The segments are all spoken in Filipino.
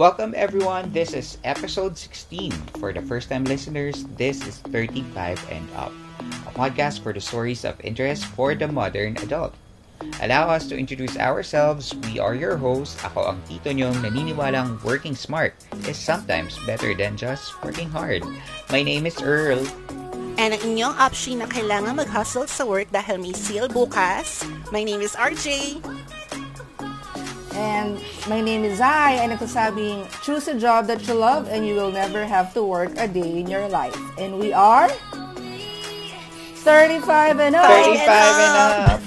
Welcome everyone. This is episode 16. For the first time listeners, this is 35 and up, a podcast for the stories of interest for the modern adult. Allow us to introduce ourselves. We are your hosts. Ako ang tito nyong naniniwalang working smart is sometimes better than just working hard. My name is Earl. And ang inyong option na kailangan mag-hustle sa work dahil may sale bukas. My name is RJ. And my name is I, and nagsasabing, choose a job that you love and you will never have to work a day in your life. And we are 35 and up. 35 and up.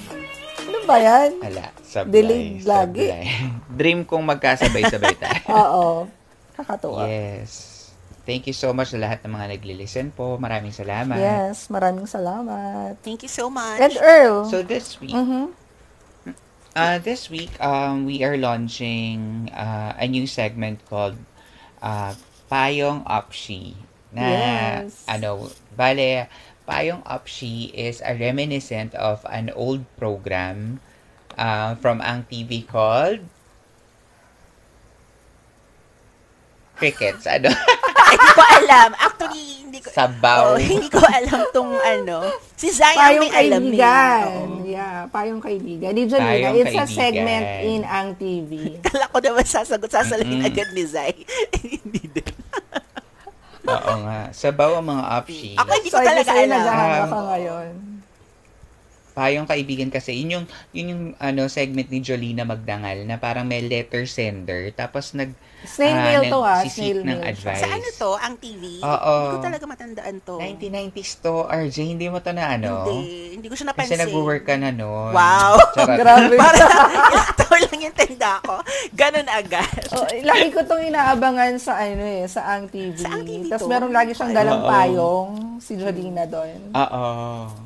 Ano ba yan? Ala, sablay. Delayed lagi. sablay. Dream kong magkasabay-sabay tayo. Oo. Kakatuwa. yes. Thank you so much sa lahat ng mga nagli-listen po. Maraming salamat. Yes, maraming salamat. Thank you so much. And Earl. So this week, Mhm. Uh, this week, um, we are launching uh, a new segment called uh, Payong Opshi. Na, Yes. ano, bale, Payong Opshi is a reminiscent of an old program uh, from Ang TV called Crickets. Ano? Hindi ko alam. Actually, hindi ko... Sabaw. Oh, hindi ko alam tong ano. Si Zay ang Payong may alam kaibigan. Oo. Yeah, payong kaibigan. Di Payong it's a kaibigan. segment in Ang TV. Kala ko naman sasagot, sasabihin Mm-mm. agad ni Zay. hindi din. Oo nga. Sabaw ang mga Opshi. Ako hindi ko So, talaga alam. naghahanga Um, ngayon. Payong kaibigan kasi, yun yung, yun yung ano, segment ni Jolina Magdangal na parang may letter sender. Tapos nag, Snail ah, mail to ah. nagsisik Snail ng mail. advice. Sa ano to? Ang TV? Oo. Hindi ko talaga matandaan to. 1990s to, RJ, hindi mo to na ano? Hindi. Hindi ko siya Kasi napansin. nag-work ka na noon. Wow. Grabe. Para ilang lang yung tanda ko. Ganon agad. Oh, lagi ko tong inaabangan sa ano eh, sa Ang TV. Sa Ang TV Tapos meron lagi siyang dalang payong, si Jolina doon. Oo.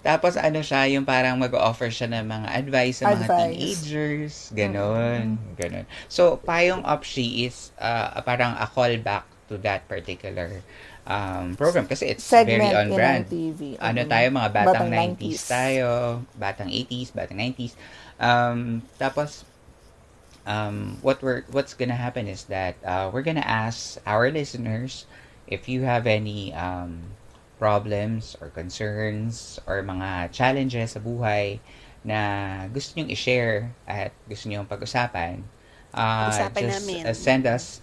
Tapos ano siya, yung parang mag-offer siya ng mga advice sa mga Advice. teenagers. Ganon. Ganon. So, Payong Opshi is uh, parang a callback to that particular um, program kasi it's Segment very on brand. TV. Ano Mhm. tayo, mga batang, Batang 90s, 90s. tayo, batang 80s, batang 90s. Um, tapos, um, what we're what's gonna happen is that uh, we're gonna ask our listeners if you have any um, problems or concerns or mga challenges sa buhay na gusto nyong i-share at gusto nyong pag-usapan. Uh, Pag-usapan just namin. uh, send us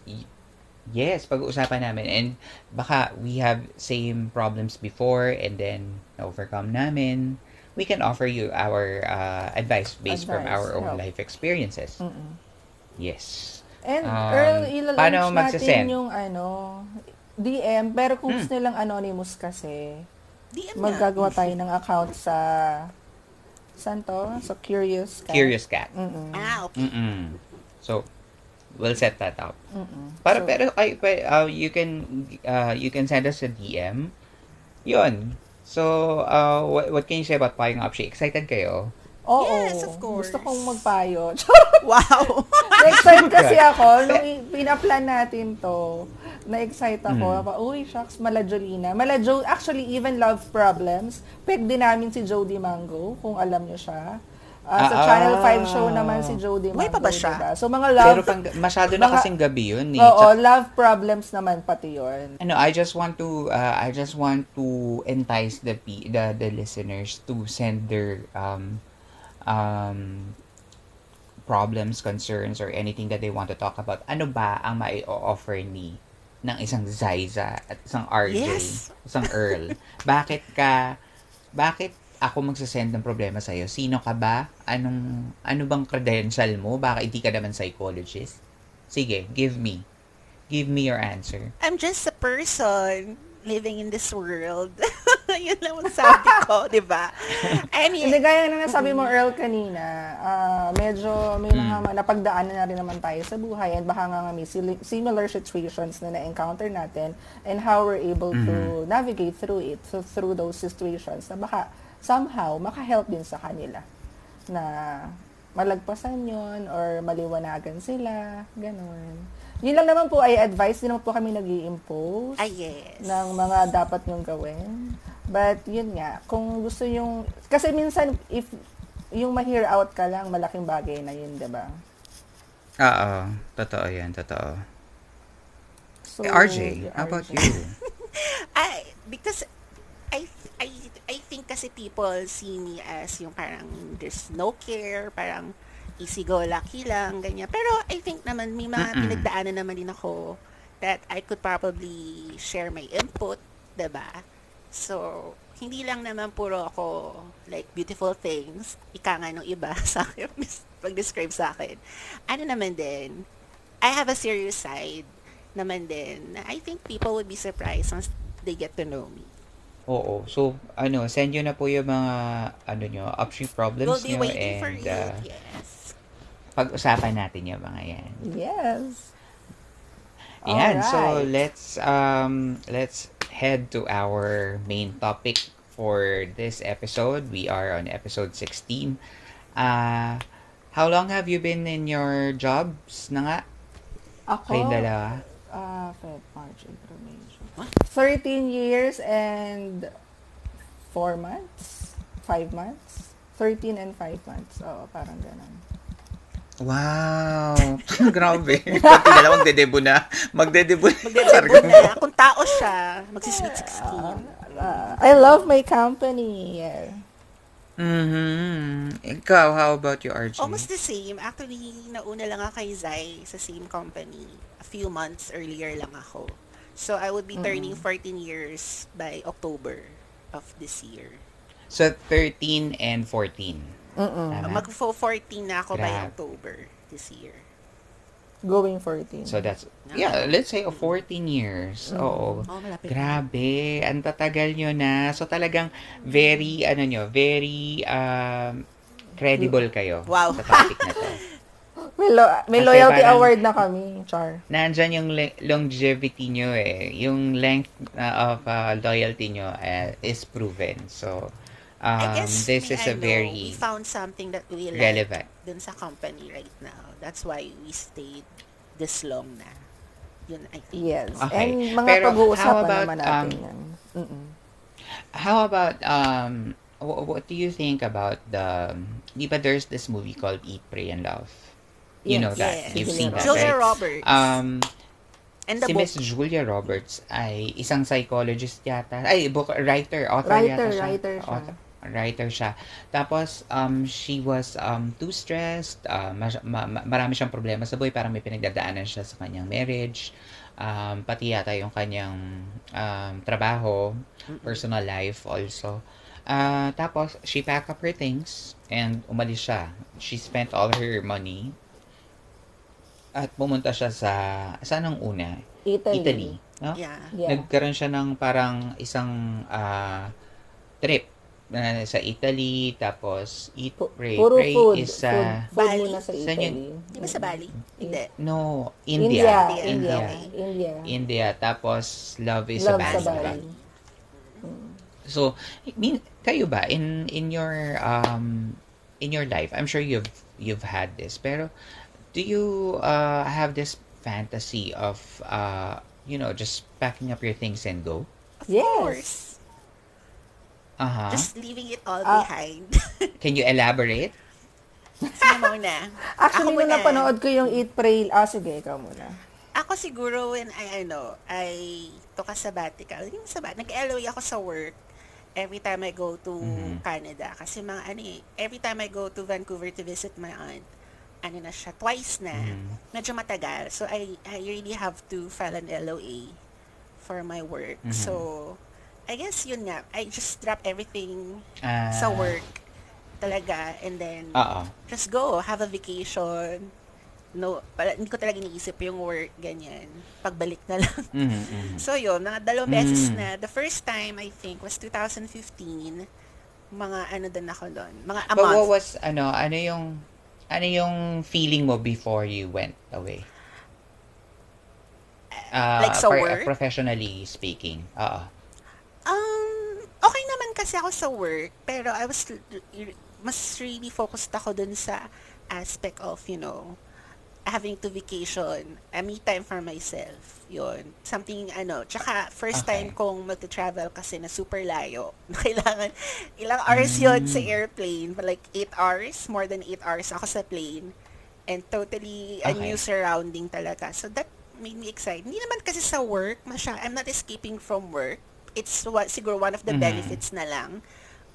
Yes, pag-uusapan namin. And baka we have same problems before and then na-overcome namin. We can offer you our uh, advice based from Advice, our own help. life experiences. Mm-mm. Yes. And Um, Earl, paano ilalunch natin yung ano, DM, pero kung Hmm. gusto nilang anonymous kasi, DM na. maggagawa tayo ng account sa, saan to? Sa Curious Cat. Curious Cat. Mm-mm. Ah, okay. Mm-mm. So, we'll set that up. Mm-mm. Para So, pero ay uh, you can uh, you can send us a DM. 'Yun. So, uh, what, what can you say about Payong Opshi? Excited kayo? Oo. Yes, of course. Gusto kong magpayo. Wow. Na-excite kasi ako. Nung pinaplan natin to, na-excite ako. Mm. Pa, Uy, shucks, mala Jolina. Mala Jo, actually, even Love Problems, peg din namin si Jody Mango, kung alam niyo siya. Ah, sa Ah, Channel ah. 5 show naman si Jody Mango. May pa ba siya? diba? So, mga love... Pero pang, masyado na mga- kasing gabi 'yun. Eh. Oo, Tsaka- love problems naman pati yun. ano, I just want to uh, I just want to entice the pe- the the listeners to send their um um problems, concerns or anything that they want to talk about. Ano ba ang mai-offer ni ng isang Zaiza at isang RJ, Yes. isang Earl? bakit ka bakit ako magsasend ng problema sa iyo? Sino ka ba? Anong ano bang credential mo? Baka hindi ka naman psychologist? Sige, give me. Give me your answer. I'm just a person living in this world. Yun lang ang sabi ko, di ba? Hindi, Any, gaya na nasabi mo, Earl, kanina, ah, medyo may mga Hmm. napagdaanan na rin naman tayo sa buhay and baka nga may similar situations na na-encounter natin and how we're able to Mm-hmm. navigate through it, so through those situations na baka somehow makahelp din sa kanila na malagpasan yon or maliwanagan sila, ganun. Yun lang naman po ay advice, din naman po kami nag impose ah, yes. ng mga dapat nyong gawin. But, yun nga, kung gusto yung, kasi minsan, if yung ma-hear out ka lang, malaking bagay na yun, di ba? Oo, totoo yan, totoo. So, Eh, RJ, how about RJ. you? I, because I, I, I think kasi people see me as yung parang there's no care, parang easy-go-lucky lang, ganyan. Pero I think naman may mga Mm-mm. pinagdaanan naman din ako that I could probably share my input, 'di ba? So, hindi lang naman puro ako like beautiful things, ika nga nung iba sa akin, pag-describe sa akin. Ano naman din, I have a serious side naman din. I think people would be surprised once they get to know me. Oo. So, ano, send nyo na po yung mga, ano nyo, upstream problems We'll be nyo waiting for and it. uh, yes. pag-usapan natin yung mga yan. Yes. Yan. So, Alright. let's, um, let's head to our main topic for this episode. We are on episode 16. Uh, how long have you been in your jobs na nga? Ako, Kayong dalawa? ah, Feb, March, April, May, June. What? 13 years and 4 months? 5 months? 13 and 5 months. Oo, parang ganun. Wow! Grabe. Pati dalawang dedebo na. Magdedebo na. Magdedebo na. Kung tao siya, magsisweet 16. Ah, I love my company. Yeah. Mm-hmm. Ikaw, how about you, RJ? Almost the same. Actually, nauna lang ako kay Zai sa same company. A few months earlier lang ako. So, I would be turning 14 years by October of this year. So, 13 and 14. Mm-mm. Tama? Mag-14 na ako by Grabe. October this year. Going 14. So, that's, yeah, let's say, oh, 14 years. Oo. Oh, malapit. Grabe. Ang tatagal nyo na. So, talagang very, ano nyo, very um, credible kayo Wow. sa topic na to. may, lo- may Kasi loyalty parang- award na kami, Char. Nandyan yung le- longevity nyo eh. Yung length uh, of uh, loyalty nyo uh, is proven. So, um, I guess this we, is a ano, very we found something that we like relevant. dun sa company right now. That's why we stayed this long na. Yun, I think. Yes. Okay. And mga Pero how pag-uusapan about, naman natin um, yan. Mm-mm. How about um wh- what do you think about the di ba there's this movie called Eat Pray and Love? You Yes. know that. Yes. You've seen that, Julia right? Roberts. Um and the si. Miss Julia Roberts ay isang psychologist yata. Ay, book writer, author Writer, yata siya. writer siya. Author- writer siya. Tapos um she was um too stressed, uh, mas- ma- ma- marami siyang problema sa buhay, parang may pinagdadaanan siya sa kanyang marriage. Um, pati yata yung kanyang um, trabaho, personal life also. Ah, tapos, she packed up her things and umalis siya. She spent all her money at pumunta siya sa, saan ang una? Italy. Italy. No? Yeah. Yeah. Nagkaroon siya ng parang isang ah, trip na sa Italy, tapos eat, Pu- pray. Puro pray food. is sa, food, food Bali. muna sa Italy. yun? Di ba sa Bali? Hindi. no, India. India. India. India. India. India. India. Tapos, love is Love a sa Bali. Bali. So, I mean, kayo ba in in your um in your life, I'm sure you've you've had this, pero do you uh have this fantasy of uh you know, just packing up your things and go? Of Yes. course. Uh-huh. Just leaving it all Ah. behind. Can you elaborate? Sino muna? Actually, Ako nung napanood ko yung Eat, Pray, ah, sige, ikaw muna. Ako siguro when I, ano, I took a sabbatical. Yung sabbatical, nag-LOE ako sa work every time I go to Mhm. Canada. Kasi mga ano eh, every time I go to Vancouver to visit my aunt, ano na siya, twice na. Mhm. Medyo matagal. So, I, I really have to file an LOA for my work. Mhm. So, I guess yun nga, I just drop everything Ah, sa work talaga and then Oo. just go, have a vacation. No, pala, hindi ko talaga iniisip yung work, ganyan. Pagbalik na lang. Mhm, mhm. So yun, mga dalawang beses Mm. na. The first time, I think, was 2015. Mga ano din ako doon. Mga a But what month. was ano, ano yung ano yung feeling mo before you went away? Uh, Like sa per- work? professionally speaking. Oo. Um, okay naman kasi ako sa work, pero I was mas really focused ako dun sa aspect of, you know, having to vacation, a me time for myself. Yun. Something, ano, tsaka first Okay. time kong mag-travel kasi na super layo. Kailangan, ilang hours yun sa Mm. airplane. Like, 8 hours, more than 8 hours ako sa plane. and totally a Okay. new surrounding talaga. So that made me excited. Hindi naman kasi sa work, masya, I'm not escaping from work. It's what siguro one of the Mhm. benefits na lang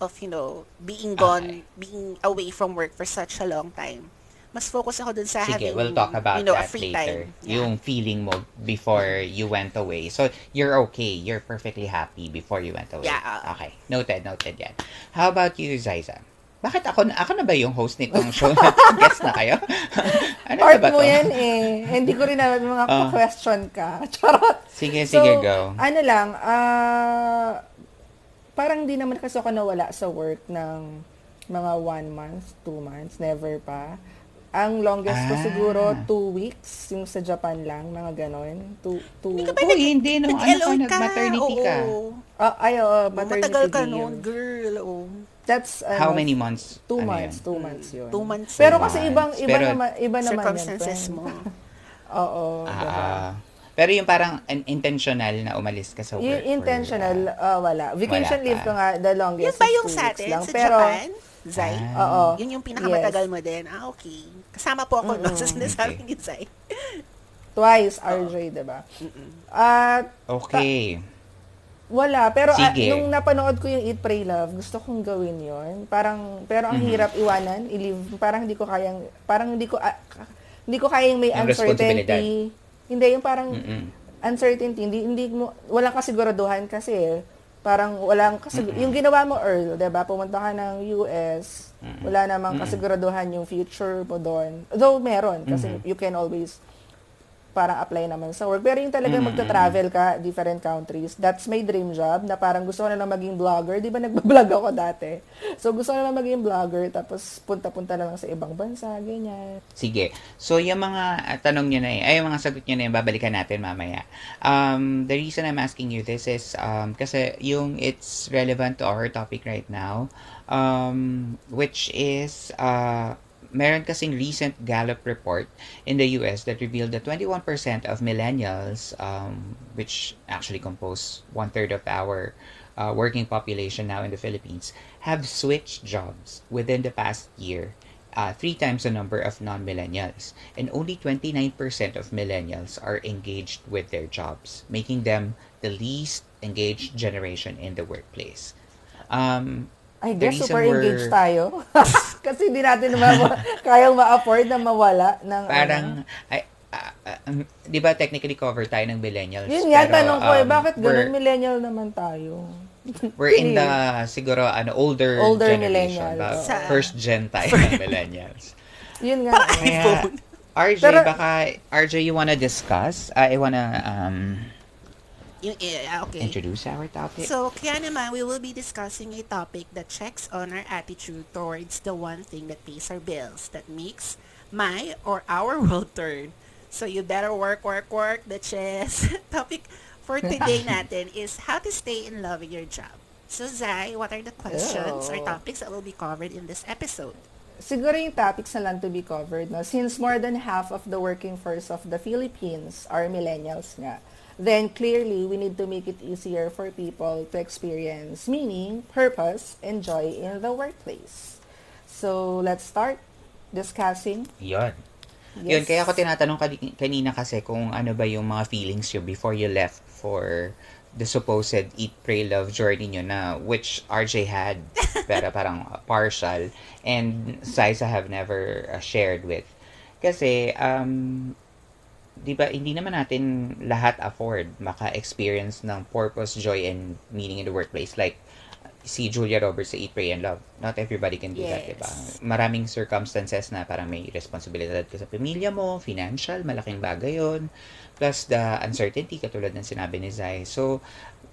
of, you know, being gone, Okay. being away from work for such a long time. Mas focus ako dun sa Sige, having, we'll talk about you know, a that free later. time. Yeah. Yung feeling mo before you went away. So, you're okay. You're perfectly happy before you went away. Yeah, uh, okay. Noted, noted yan. How about you, Zaiza? Bakit ako, na- ako na ba yung host nitong show? Guess na kayo? ano na Art ba mo to? yan eh. Hindi ko rin alam mga Ah. question ka. Charot. Sige, sige, so, go. ano lang, ah, parang di naman kasi ako nawala sa work ng mga one month, two months, never pa. Ang longest ko Ah. siguro two weeks, yung sa Japan lang, mga ganon. Two, two, Hindi ka ba Uy, hindi, no. Ano ka, nag-maternity ka. Oo. Ah, ay, oo, Oh, maternity matagal ka noon, girl. Oh. That's, ano, How many months? Two Ano months, yun? two months yun. Two months. Pero Two kasi months. ibang, iba Pero- naman, iba naman yan, circumstances friend. mo. Oo, Ah, ah. pero yung parang an intentional na umalis ka sa work. Yung intentional, ah, ah, wala. Vacation Wala leave ko nga, the longest Yun ba yung sa atin, lang. sa Pero, Japan? Zay? Ah. oo. Yun yung pinakamatagal Yes. mo din. Ah, okay. Kasama po ako no, sa sinasabi Okay. ni Zay. Twice, RJ, diba? At, Okay. Wala. Pero Sige. nung napanood ko yung Eat, Pray, Love, gusto kong gawin yon Parang, pero ang Mhm. hirap iwanan, i-leave. Parang hindi ko kayang, parang hindi ko, ah, hindi ko kayang may Yung uncertainty. Hindi, yung parang, Mm-mm. uncertainty, hindi, hindi mo, walang kasiguraduhan kasi. Parang walang kasig- yung ginawa mo Earl, ba? Pumunta ka ng US, wala namang kasiguraduhan yung future mo doon. Though meron kasi you can always parang apply naman sa work. Pero yung talagang magta-travel ka, different countries, that's my dream job na parang gusto ko na lang maging vlogger. Di ba nagbablog ako dati? So gusto ko na lang maging vlogger tapos punta-punta na lang sa ibang bansa, ganyan. Sige. So, yung mga ah, tanong nyo na ay, yung mga sagot nyo na yun, babalikan natin mamaya. Um, the reason I'm asking you this is, um, kasi yung it's relevant to our topic right now, um, which is, uh, meron kasing recent Gallup report in the US that revealed that 21% of millennials, um, which actually compose one third of our uh, working population now in the Philippines, have switched jobs within the past year. Uh, three times the number of non-millennials and only 29% of millennials are engaged with their jobs making them the least engaged generation in the workplace um, I guess super engaged tayo. kasi hindi natin ma- kayang ma-afford na mawala ng parang ano. ay, ah, um, di ba technically cover tayo ng millennials Yun nga, pero, tanong ko eh, um, bakit ganun millennial naman tayo? We're in the siguro ano older, Older generation, millennials. ba? Sa- first gen tayo ng millennials. Yun nga. eh. Kaya, RJ, Pero- baka RJ you wanna discuss? I wanna um Yung, eh, okay. introduce our topic. So, kaya naman, we will be discussing a topic that checks on our attitude towards the one thing that pays our bills, that makes my or our world turn. So, you better work, work, work, the chess. topic for today natin is how to stay in love with your job. So, Zai, what are the questions or topics that will be covered in this episode? Siguro yung topics na lang to be covered. No? Since more than half of the working force of the Philippines are millennials nga, then clearly we need to make it easier for people to experience meaning, purpose, and joy in the workplace. So, let's start discussing. Yun. Yes. Yun, kaya ako tinatanong kani- kanina kasi kung ano ba yung mga feelings nyo before you left for the supposed Eat, Pray, Love journey nyo na which RJ had pero parang partial and Siza have never uh, shared with. Kasi, um, di ba, hindi naman natin lahat afford maka-experience ng purpose, joy, and meaning in the workplace. Like, si Julia Roberts sa Eat, Pray, and Love. Not everybody can do that, di ba? Yes. Maraming circumstances na parang may responsibilidad ka sa pamilya mo, financial, malaking bagay yon Plus the uncertainty, katulad ng sinabi ni Zai. So,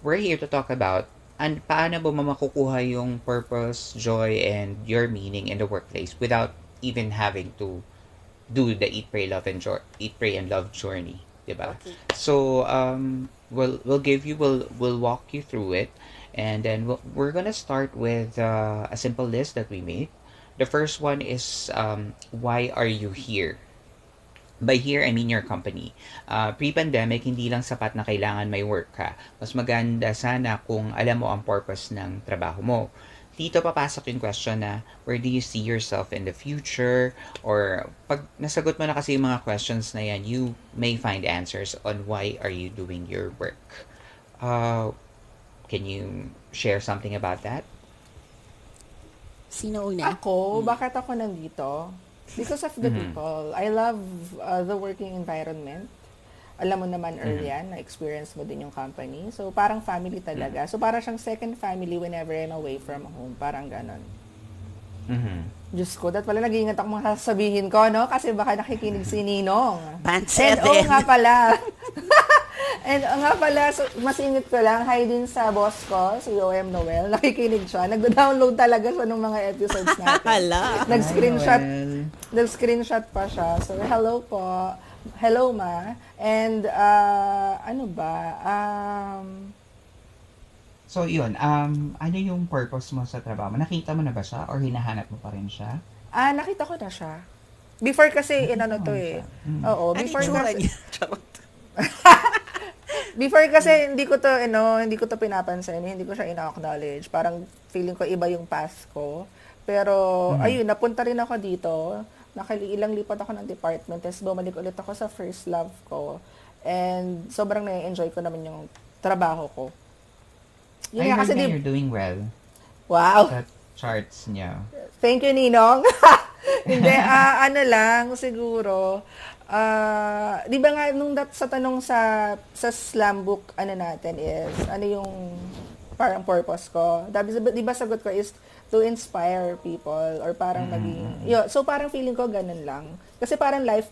we're here to talk about and paano ba makukuha yung purpose, joy, and your meaning in the workplace without even having to do the Eat, Pray, Love, and jo- Eat, Pray, and Love journey, di ba? Okay. So um, we'll we'll give you we'll we'll walk you through it, and then we'll, we're gonna start with uh, a simple list that we made. The first one is um, why are you here? By here, I mean your company. Uh, pre-pandemic, hindi lang sapat na kailangan may work ka. Mas maganda sana kung alam mo ang purpose ng trabaho mo. Dito papasok yung question na where do you see yourself in the future or pag nasagot mo na kasi yung mga questions na yan you may find answers on why are you doing your work uh, can you share something about that Sino una? Ako, bakit ako nandito? Because of the Mhm. people. I love uh, the working environment. Alam mo naman early yan, na-experience mo din yung company. So, parang family talaga. So, parang siyang second family whenever I'm away from home. Parang ganon. mm-hmm. Diyos ko, dat pala nag-iingat ako mga sasabihin ko, no? Kasi baka nakikinig si Ninong. Band And oh 7. nga pala. And oh, nga pala, so, masingit ko lang, hi din sa boss ko, si OM Noel. Nakikinig siya. Nag-download talaga siya ng mga episodes natin. Hala. Nag-screenshot, Hi, nag-screenshot pa siya. So, hello po. Hello, ma. And, uh, ano ba? Um, So, yun. Um, ano yung purpose mo sa trabaho mo? Nakita mo na ba siya or hinahanap mo pa rin siya? ah, nakita ko na siya. Before kasi, inano to eh. Mm. Oo, Ano before kasi. Before kasi hindi ko to ano, hindi ko to pinapansin, hindi ko siya ina-acknowledge. Parang feeling ko iba yung path ko. Pero Mhm. ayun, napunta rin ako dito. Nakailang lipat ako ng department, tapos bumalik ulit ako sa first love ko. And sobrang na-enjoy ko naman yung trabaho ko. Yun I nga heard kasi di, you're doing well wow, sa charts niya. thank you Ninong. Hindi, ah, ano lang, siguro, ah, di ba nga, nung dat, sa tanong sa, sa slam book, ano natin is, ano yung parang purpose ko? Di ba sagot ko is to inspire people or parang maging, yun, so parang feeling ko ganun lang. Kasi parang life,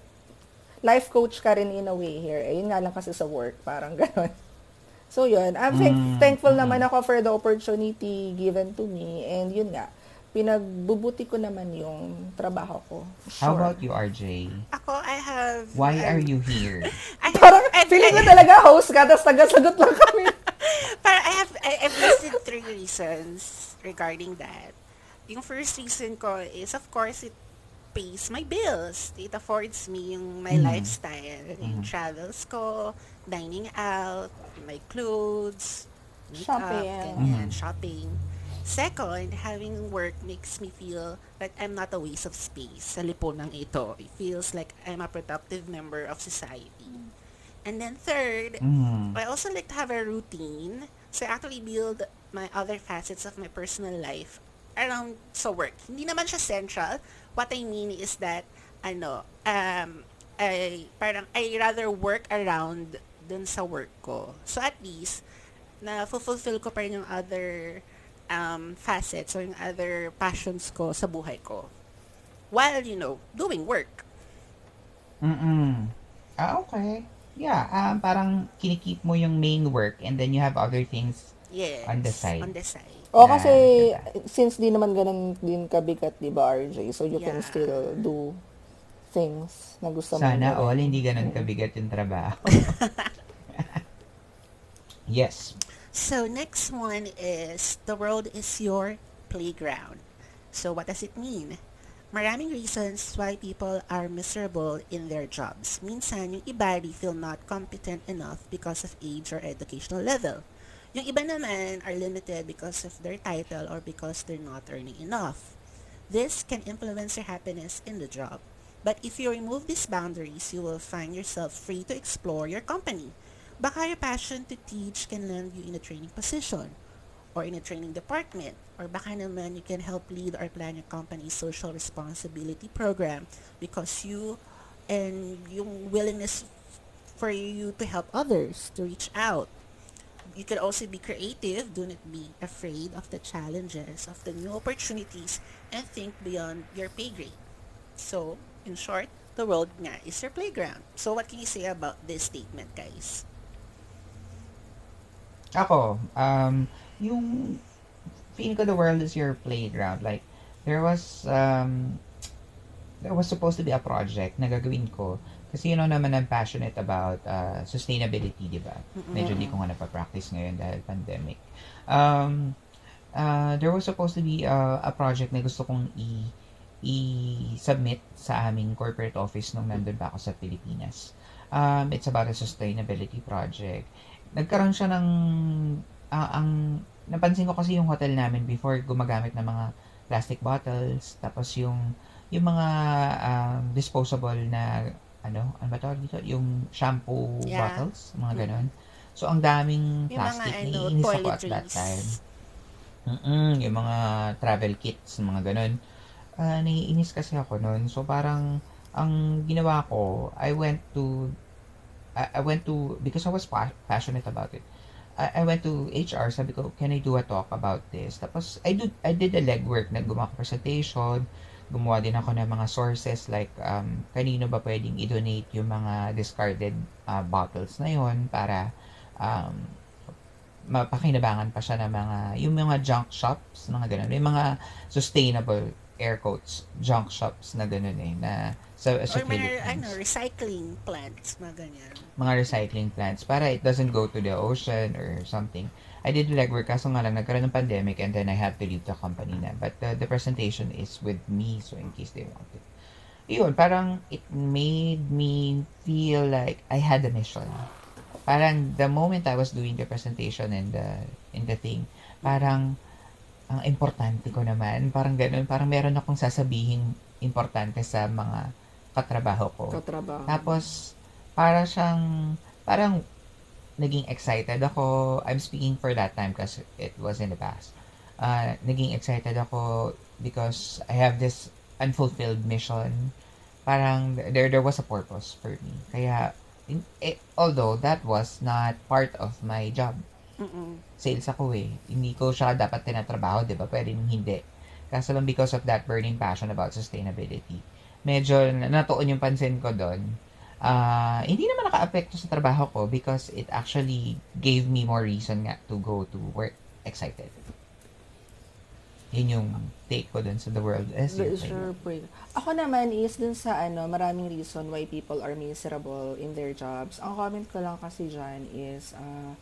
life coach ka rin in a way here. Eh, yun nga lang kasi sa work, parang ganun. So yun, I'm Mm, thankful naman ako for the opportunity given to me and yun nga, pinagbubuti ko naman yung trabaho ko. How Sure. about you, RJ? Ako, I have... Why are um, you here? I have, Parang I- feeling ko talaga host ka, tapos taga-sagot lang kami. Parang I have, I, I've listed three reasons regarding that. Yung first reason ko is, of course, it pays my bills. It affords me yung my Mhm. lifestyle. Yung Mhm. travels ko, dining out, my clothes, makeup, Shopping. ganyan, Mhm. shopping. Second, having work makes me feel that I'm not a waste of space sa lipunang ito. It feels like I'm a productive member of society. And then third, Mm. I also like to have a routine. So I actually build my other facets of my personal life around sa work. Hindi naman siya central. What I mean is that, ano, um, I, parang, I rather work around dun sa work ko. So at least, na fulfill ko pa rin yung other um, facets or yung other passions ko sa buhay ko. While, you know, doing work. Mm-mm. Ah, okay. Yeah, um, parang kinikip mo yung main work and then you have other things. Yes. On the side. On the side. O Yeah. kasi, since di naman ganun din kabigat, di ba, RJ? So you can Yeah. still do things na gusto mo. Sana all, hindi ganun kabigat yung trabaho. yes. So next one is the world is your playground. So what does it mean? Maraming reasons why people are miserable in their jobs. Minsan, yung iba they feel not competent enough because of age or educational level. Yung iba naman are limited because of their title or because they're not earning enough. This can influence your happiness in the job. But if you remove these boundaries, you will find yourself free to explore your company. Baka your passion to teach can land you in a training position or in a training department. Or baka naman you can help lead or plan your company's social responsibility program because you and yung willingness for you to help others to reach out. You could also be creative, do not be afraid of the challenges, of the new opportunities, and think beyond your pay grade. So, in short, the world nga is your playground. So, what can you say about this statement, guys? Ako, um, yung feeling ko the world is your playground. Like, there was, um, there was supposed to be a project na gagawin ko. Kasi you know naman I'm passionate about uh, sustainability, di ba? Medyo di ko nga napapractice ngayon dahil pandemic. Um, uh, there was supposed to be uh, a project na gusto kong i- i-submit sa aming corporate office nung nandun pa ako sa Pilipinas. Um, it's about a sustainability project. Nagkaroon siya ng ah, ang napansin ko kasi yung hotel namin before gumagamit ng mga plastic bottles, tapos yung yung mga um, disposable na ano, ano ba tawag dito? Yung shampoo Yeah. bottles, mga ganon. So, ang daming Yung mga plastic. ano, Naiinis ako at that time. Mm-mm, yung mga travel kits, mga ganon. Ah, naiinis kasi ako noon. So, parang, ang ginawa ko, I went to, I, I went to, because I was pa- passionate about it, I, I went to HR, sabi ko, can I do a talk about this? Tapos, I, do, I did the legwork, naggumawa ko presentation, gumawa din ako ng mga sources like um, kanino ba pwedeng i-donate yung mga discarded uh, bottles na yon para um, mapakinabangan pa siya ng mga yung mga junk shops mga ganun yung mga sustainable air quotes junk shops na ganun eh na sa, sa Or mga, ano, recycling plants, mga ganyan. mga recycling plants para it doesn't go to the ocean or something. I did legwork kaso nga lang nagkaroon ng pandemic and then I had to leave the company na. But uh, the presentation is with me so in case they want it. Yun, parang it made me feel like I had a mission. Parang the moment I was doing the presentation and the in the thing, parang ang importante ko naman, parang ganun, parang meron akong sasabihin importante sa mga katrabaho ko. Katrabaho. Tapos, para siyang, parang, naging excited ako. I'm speaking for that time because it was in the past. Uh, naging excited ako because I have this unfulfilled mission. Parang, there, there was a purpose for me. Kaya, in, eh, although that was not part of my job. Mm-mm. Sales ako eh. Hindi ko siya dapat tinatrabaho, di ba? Pwede hindi. Kaso lang because of that burning passion about sustainability, medyo na- natuon yung pansin ko doon. Ah, hindi naman naka-apekto sa trabaho ko because it actually gave me more reason nga to go to work excited. Yun yung take ko dun sa The World is The sure. Ako naman is dun sa ano, maraming reason why people are miserable in their jobs. Ang comment ko lang kasi dyan is, ah,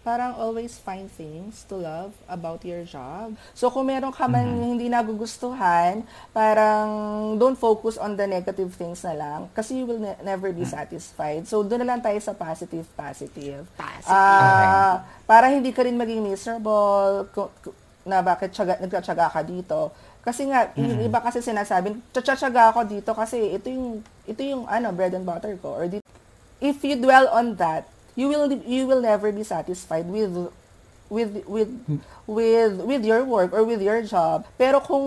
parang always find things to love about your job. So, kung meron ka man Mhm. hindi nagugustuhan, parang don't focus on the negative things na lang kasi you will ne- never be satisfied. So, doon na lang tayo sa positive, positive. Positive. Ah, para hindi ka rin maging miserable na bakit tiyaga, nagtatyaga ka dito. Kasi nga, yung iba kasi sinasabi, tsatsaga ako dito kasi ito yung, ito yung ano, bread and butter ko. Or dito. If you dwell on that, you will you will never be satisfied with with with with with your work or with your job. Pero kung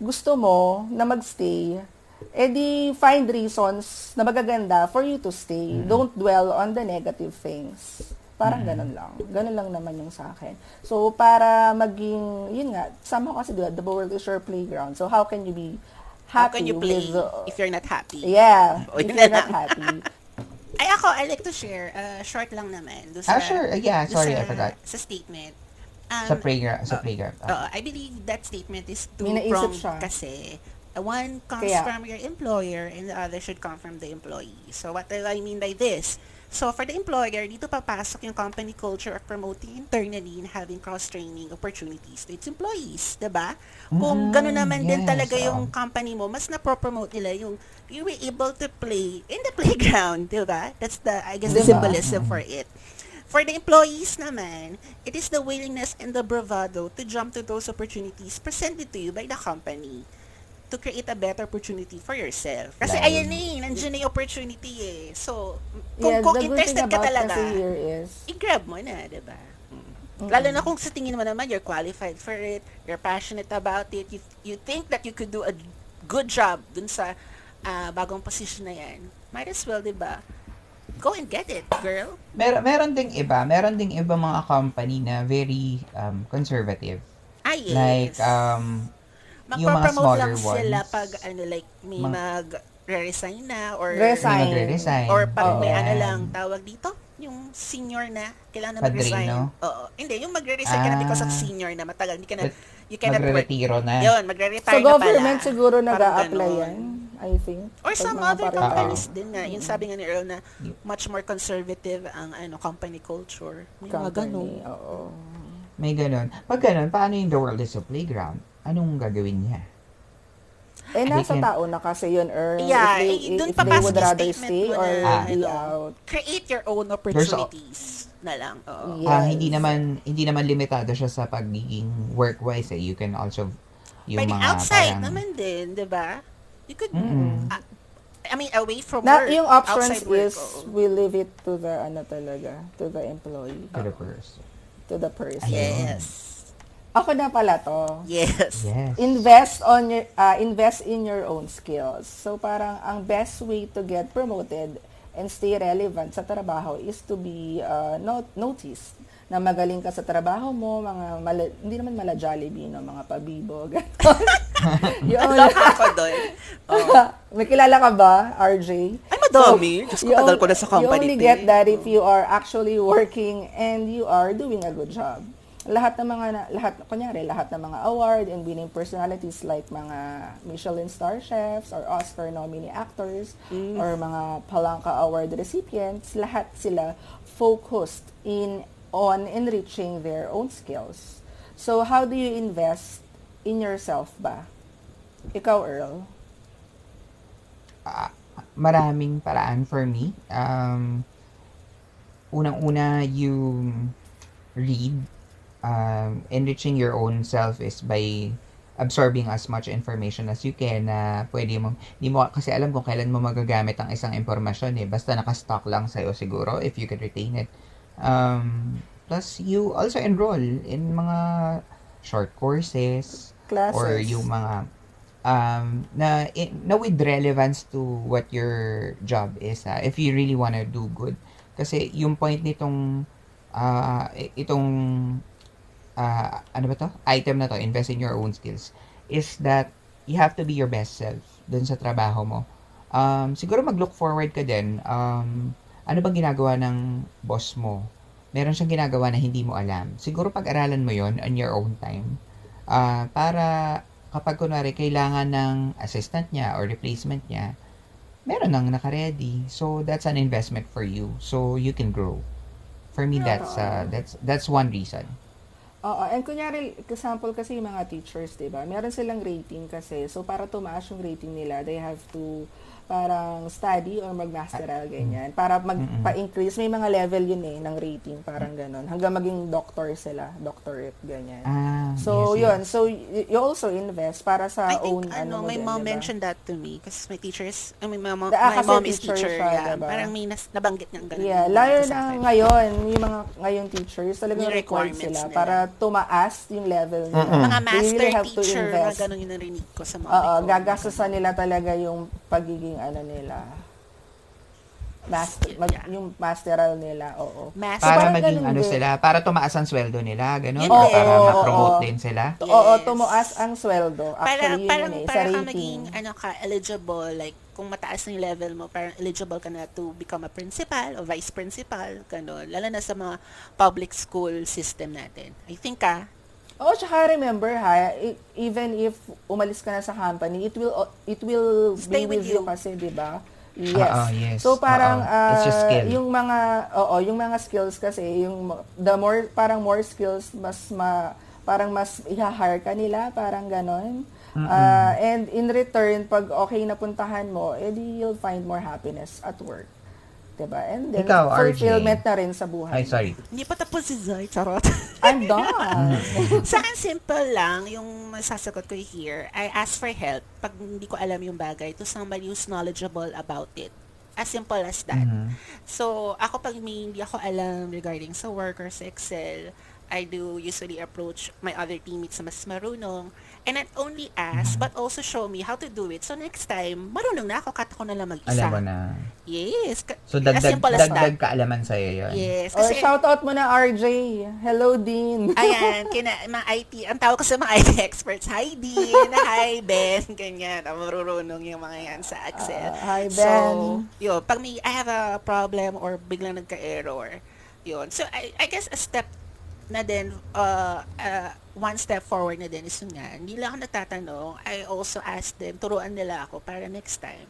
gusto mo na magstay, edi find reasons na magaganda for you to stay. Don't dwell on the negative things. Parang ganun lang. Ganun lang naman yung sa akin. So, para maging, yun nga, somehow kasi the, the world is your playground. So, how can you be How happy can you play with... if you're not happy? yeah, Oh, if you're not happy. Ay, ako, I like to share. Uh, short lang naman. Doon Ah, sa, sure. Uh, yeah, sorry, sa, I forgot. Sa statement. Um, Sa playground. Sa uh, playground. Ah. uh, I believe that statement is too wrong siya. kasi uh, one comes Kaya- from your employer and the other should come from the employee. So what do I mean by this? So for the employer, dito papasok yung company culture of promoting internally and having cross-training opportunities to its employees, 'di ba? Kung Mm, gano'n naman din yes, talaga yung oo. company mo, mas na-promote nila yung you were able to play in the playground, 'di ba? That's the I guess the Diba? symbolism for it. For the employees naman, it is the willingness and the bravado to jump to those opportunities presented to you by the company to create a better opportunity for yourself. Kasi Lalo. ayan eh, nandiyan na yung opportunity eh. So, kung, yeah, kung interested ka about talaga, is, i-grab mo na, di ba? Lalo na kung sa tingin mo naman, you're qualified for it, you're passionate about it, you, you think that you could do a good job dun sa ah, bagong position na yan, might as well, di ba? Go and get it, girl. Mer meron ding iba, meron ding iba mga company na very um, conservative. Ah, yes. Like, um, yung mga Magpapromote lang smaller sila pag ano like may Mga- mag-resign na or Resign. magre-resign. or pag may Ayan. ano lang tawag dito yung senior na kailangan na mag-resign. Oo. Hindi, yung magre-resign ka na because of Ah. senior na matagal hindi ka na you cannot work. Magre-retiro na. Yun, magre-retire na government pala. siguro nag Parang apply ganon. yan, I think. Or some mga other parang- companies Oo. din nga. Yung sabi nga ni Earl na much more conservative ang ano company culture. May mga company. ganun. Oo. May ganun. Pag ganun, paano yung the world is a playground? Anong gagawin niya? Eh, nasa can- tao na kasi yun, Earl. Yeah, if they, eh, dun if they would rather stay or na, be ano, out. Create your own opportunities. na lang. Oo. Yeah. Ah, Yes. hindi naman hindi naman limitado siya sa pagiging work-wise eh. You can also yung Pwede mga outside parang naman din, di ba? You could, Mm-mm. ah, I mean, away from Na, work. yung options outside work, is, oo. we leave it to the, ano talaga, to the employee, to the person. to the person. Yes. Ako na pala to. Yes. Yes. invest on your uh, invest in your own skills. So parang ang best way to get promoted and stay relevant sa trabaho is to be uh, not noticed na magaling ka sa trabaho mo, mga mala, hindi naman mala Jollibee, no, mga pabibo. ganon. Yun. Ako doon. May kilala ka ba, RJ? Ay, madami. Diyos ko, tagal ko na sa company. You only get that if you are actually working and you are doing a good job. Lahat ng mga, na- lahat, kunyari, lahat ng mga award and winning personalities like mga Michelin star chefs or Oscar nominee actors Mm. or mga Palanca Award recipients, lahat sila focused in on enriching their own skills. So, how do you invest in yourself ba? Ikaw, Earl? Ah, maraming paraan for me. Um, unang-una, you read. Um, enriching your own self is by absorbing as much information as you can na pwede mo, hindi mo kasi alam kung kailan mo magagamit ang isang impormasyon eh. Basta nakastock lang sa'yo siguro if you can retain it. Um, plus, you also enroll in mga short courses, Classes? or yung mga um na na with relevance to what your job is ah, if you really wanna do good kasi yung point nitong i- itong ah, ano ba to item na to invest in your own skills is that you have to be your best self dun sa trabaho mo um siguro mag-look forward ka din um ano bang ginagawa ng boss mo meron siyang ginagawa na hindi mo alam siguro pag-aralan mo yon on your own time Ah, para kapag kunwari kailangan ng assistant niya or replacement niya, meron nang naka-ready. So that's an investment for you. So you can grow. For me that's uh, that's that's one reason. Oo, and kunyari, example kasi yung mga teachers, di ba? Meron silang rating kasi. So, para tumaas yung rating nila, they have to parang study or mag-masteral, ganyan. Para magpa-increase. May mga level yun eh, ng rating, parang ganon. Hanggang maging doctor sila, doctorate, ganyan. Ah, So, yes, yun. yes. So, you also invest para sa I think, own, ano, mo my din, mom diba? mentioned that to me kasi my teachers, I mean, my mom, The- ah, my mom is teacher teacher. siya, yeah. diba? Parang may nas, nabanggit niyang ganun. Yeah, lalo mga na ngayon, yung mga ngayon teachers, talagang Yung required requirements sila nila. para tumaas yung level nila. Mga They master really have teacher, mga invest. ganun yung narinig ko sa mga Oo, gagastusan nila talaga yung pagiging ano nila. Master, mag, Yeah. yung masteral nila, oo. Master. Para parang maging ano din. sila, para tumaas ang sweldo nila, ganun. Yun din. para Oo, ma-promote oo. din sila. Yes. Oo, tumuas ang sweldo. para Actually, yun parang yun eh, sa para ka maging ano ka eligible like kung mataas na yung level mo parang eligible ka na to become a principal o vice principal ganun lalo na sa mga public school system natin I think ah Oo, tsaka remember ha, i- even if umalis ka na sa company, it will it will Stay be with with you, you. kasi, 'di ba? Yes. Oo, yes. So parang Oo. It's just ah, skill. yung mga oo, yung mga skills kasi, yung the more parang more skills mas ma parang mas i-hire ka nila, parang ganon. Ah, and in return, pag okay na puntahan mo, edi you'll find more happiness at work. 'Di ba? And then Ikaw, RJ. fulfillment na rin sa buhay. Ay, sorry. hindi pa tapos si Zay charot I'm done. sa akin simple lang yung masasagot ko here I ask for help pag hindi ko alam yung bagay to somebody who's knowledgeable about it as simple as that Mhm. So, ako pag may hindi ako alam regarding sa work or sa Excel, I do usually approach my other teammates na mas marunong and not only ask, but also show me how to do it. So, next time, marunong na ako, kat ako na lang mag-isa. Alam mo na. Yes. ka- So, as dagdag, simple as dagdag that. kaalaman sa'yo yun. Yes. Or Kasi, shout out mo na RJ. Hello, Dean. ayan, kina, mga IT, ang tawag ko sa mga IT experts, hi Dean, hi Ben, ganyan, ang marurunong yung mga yan sa Excel. Ah, hi, So, Ben. yun, pag may, I have a problem or biglang nagka-error, yun. So, I, I guess a step na din, uh, uh, one step forward na din is yun nga, hindi lang ako nagtatanong, I also ask them, turuan nila ako para next time,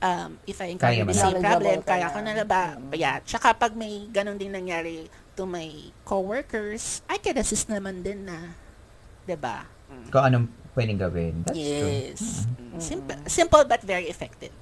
um, if I encounter Kaya the same problem, kaya ko na ba, yeah, tsaka pag may ganun din nangyari to my coworkers, I can assist naman din na, 'di ba? Kung anong pwedeng gawin. That's true. yes. Mm. Simple, simple but very effective.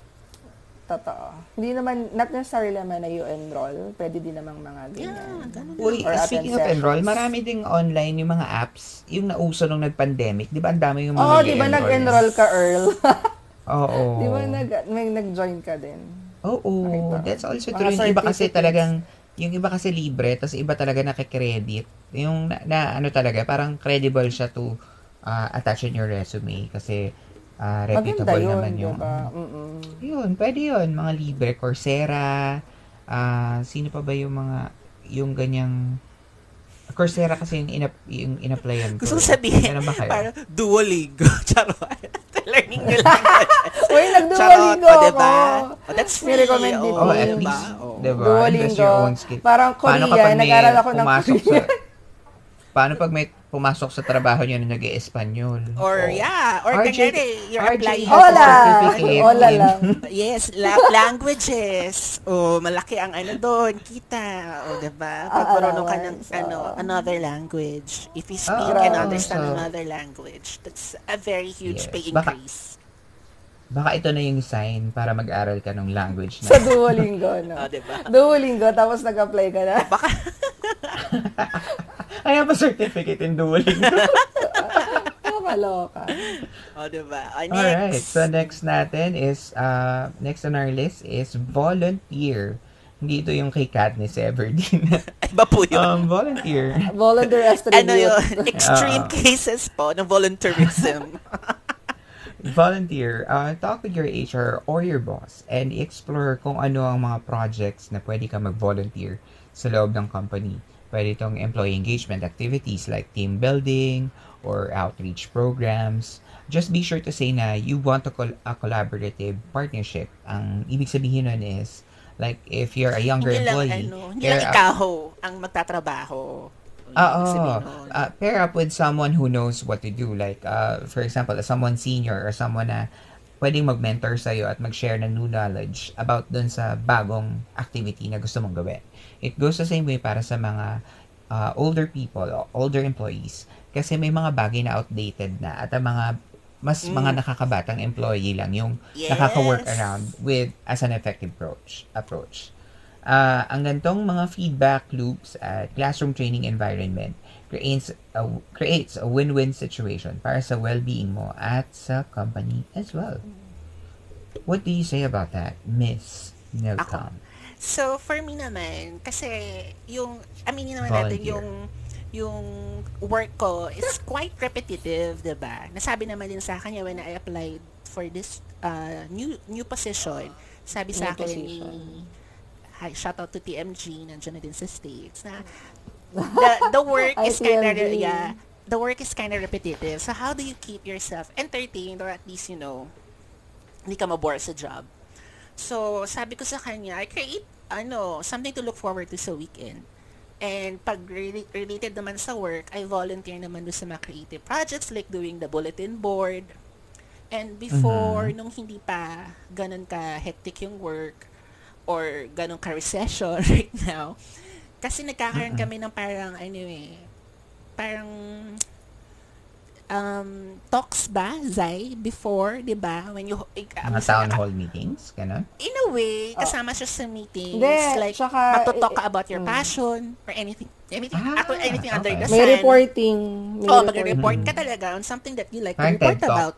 Totoo. Hindi naman, not necessarily naman na you enroll. Pwede din namang mga ganyan. Yeah, ganun. Uy, Or speaking of enroll, marami ding online yung mga apps, yung nauso nung nag-pandemic. Di ba ang dami yung mga Oo, di ba nag-enroll? ka, Earl? Oo. di ba nag, may nag-join ka din? Oo, ko. that's also true. Yung iba kasi talagang, yung iba kasi libre, tapos iba talaga nakikredit. Yung na, na ano talaga, parang credible siya to uh, attach in your resume kasi uh, reputable yun, naman yung... ba? Mm-mm. Yun, pwede yun. Mga libre, Coursera, ah sino pa ba yung mga, yung ganyang, Coursera kasi yung, inap, yung in-applyan ko. Gusto ko sabihin, ba kayo? parang Duolingo. Charot. Learning new language. Uy, nag-Duolingo ako. diba? O, that's free. Nirecommend Oh, Oo, at Diba? least, Oo. diba? Duolingo. Invest your own skill. Parang Paano Korean, kapag may nag-aral ako ng pumasok Korean. sa, paano pag may pumasok sa trabaho nyo na nag-e-espanyol? Or Oh. yeah, or RJ kanyari, you're RJ applying Hola! certificate Hola lang. Yes, la- languages. Oh, malaki ang ano doon, kita. O, diba? Pag Ah, marunong ka ng ano, oo. another language. If you speak Ah, and understand So- another language, that's a very huge Yes. pay increase. Baka ito na yung sign para mag-aral ka ng language Sa na. Duolingo, no? O, diba? Duolingo, tapos nag-apply ka na. Baka, I have a certificate in Duolingo. Nakakaloka. o, diba? O, next. Alright, so next natin is, uh, next on our list is volunteer. Hindi ito yung kay Katniss Everdeen. Iba po yun. um, volunteer. Volunteer as ano yun? Extreme Ah. cases po ng volunteerism. Volunteer, uh, talk with your HR or your boss and explore kung ano ang mga projects na pwede ka mag-volunteer sa loob ng company. Pwede itong employee engagement activities like team building or outreach programs. Just be sure to say na you want a, col- a collaborative partnership. Ang ibig sabihin nun is, like, if you're a younger hindi lang, employee, ano, hindi lang ikaw ang magtatrabaho. Yun Oo. sabihin. Uh, pair up with someone who knows what to do. Like, uh, for example, someone senior or someone na pwedeng mag-mentor sa'yo at mag-share ng new knowledge about dun sa bagong activity na gusto mong gawin. It goes the same way para sa mga uh, older people, older employees. Kasi may mga bagay na outdated na at ang mga mas Mm. mga nakakabatang employee lang yung Yes. nakaka-work around with as an effective approach. approach. Ah, ang gantong mga feedback loops at classroom training environment creates a, creates a win-win situation para sa well-being mo at sa company as well. What do you say about that, Miss Nelcom? So, for me naman, kasi yung, aminin naman natin Volunteer. yung yung work ko is quite repetitive, 'di ba? Nasabi naman din sa akin when I applied for this uh, new new position, sabi sa New akin ni hi, shout out to TMG, nandiyan na din sa States, na the, the work is kind of, yeah, the work is kind of repetitive. So, how do you keep yourself entertained or at least, you know, hindi ka mabore sa job? So, sabi ko sa kanya, I create, ano, something to look forward to sa weekend. And pag rela- related naman sa work, I volunteer naman doon sa mga creative projects like doing the bulletin board. And before, nung hindi pa ganun ka hectic yung work or ganun ka recession right now, kasi nagkakaroon kami ng parang, ano eh, parang um, talks ba, Zay, before, di ba? When you, ik- Mga town hall meetings, gano'n? in a way, kasama siya sa meetings. Hindi, like, tsaka, matutalk ka eh, about your mm. passion or anything. Anything, Ah, ako- anything under okay. the May sun. reporting. May Oh, reporting. mag-report ka talaga on something that you like to report about.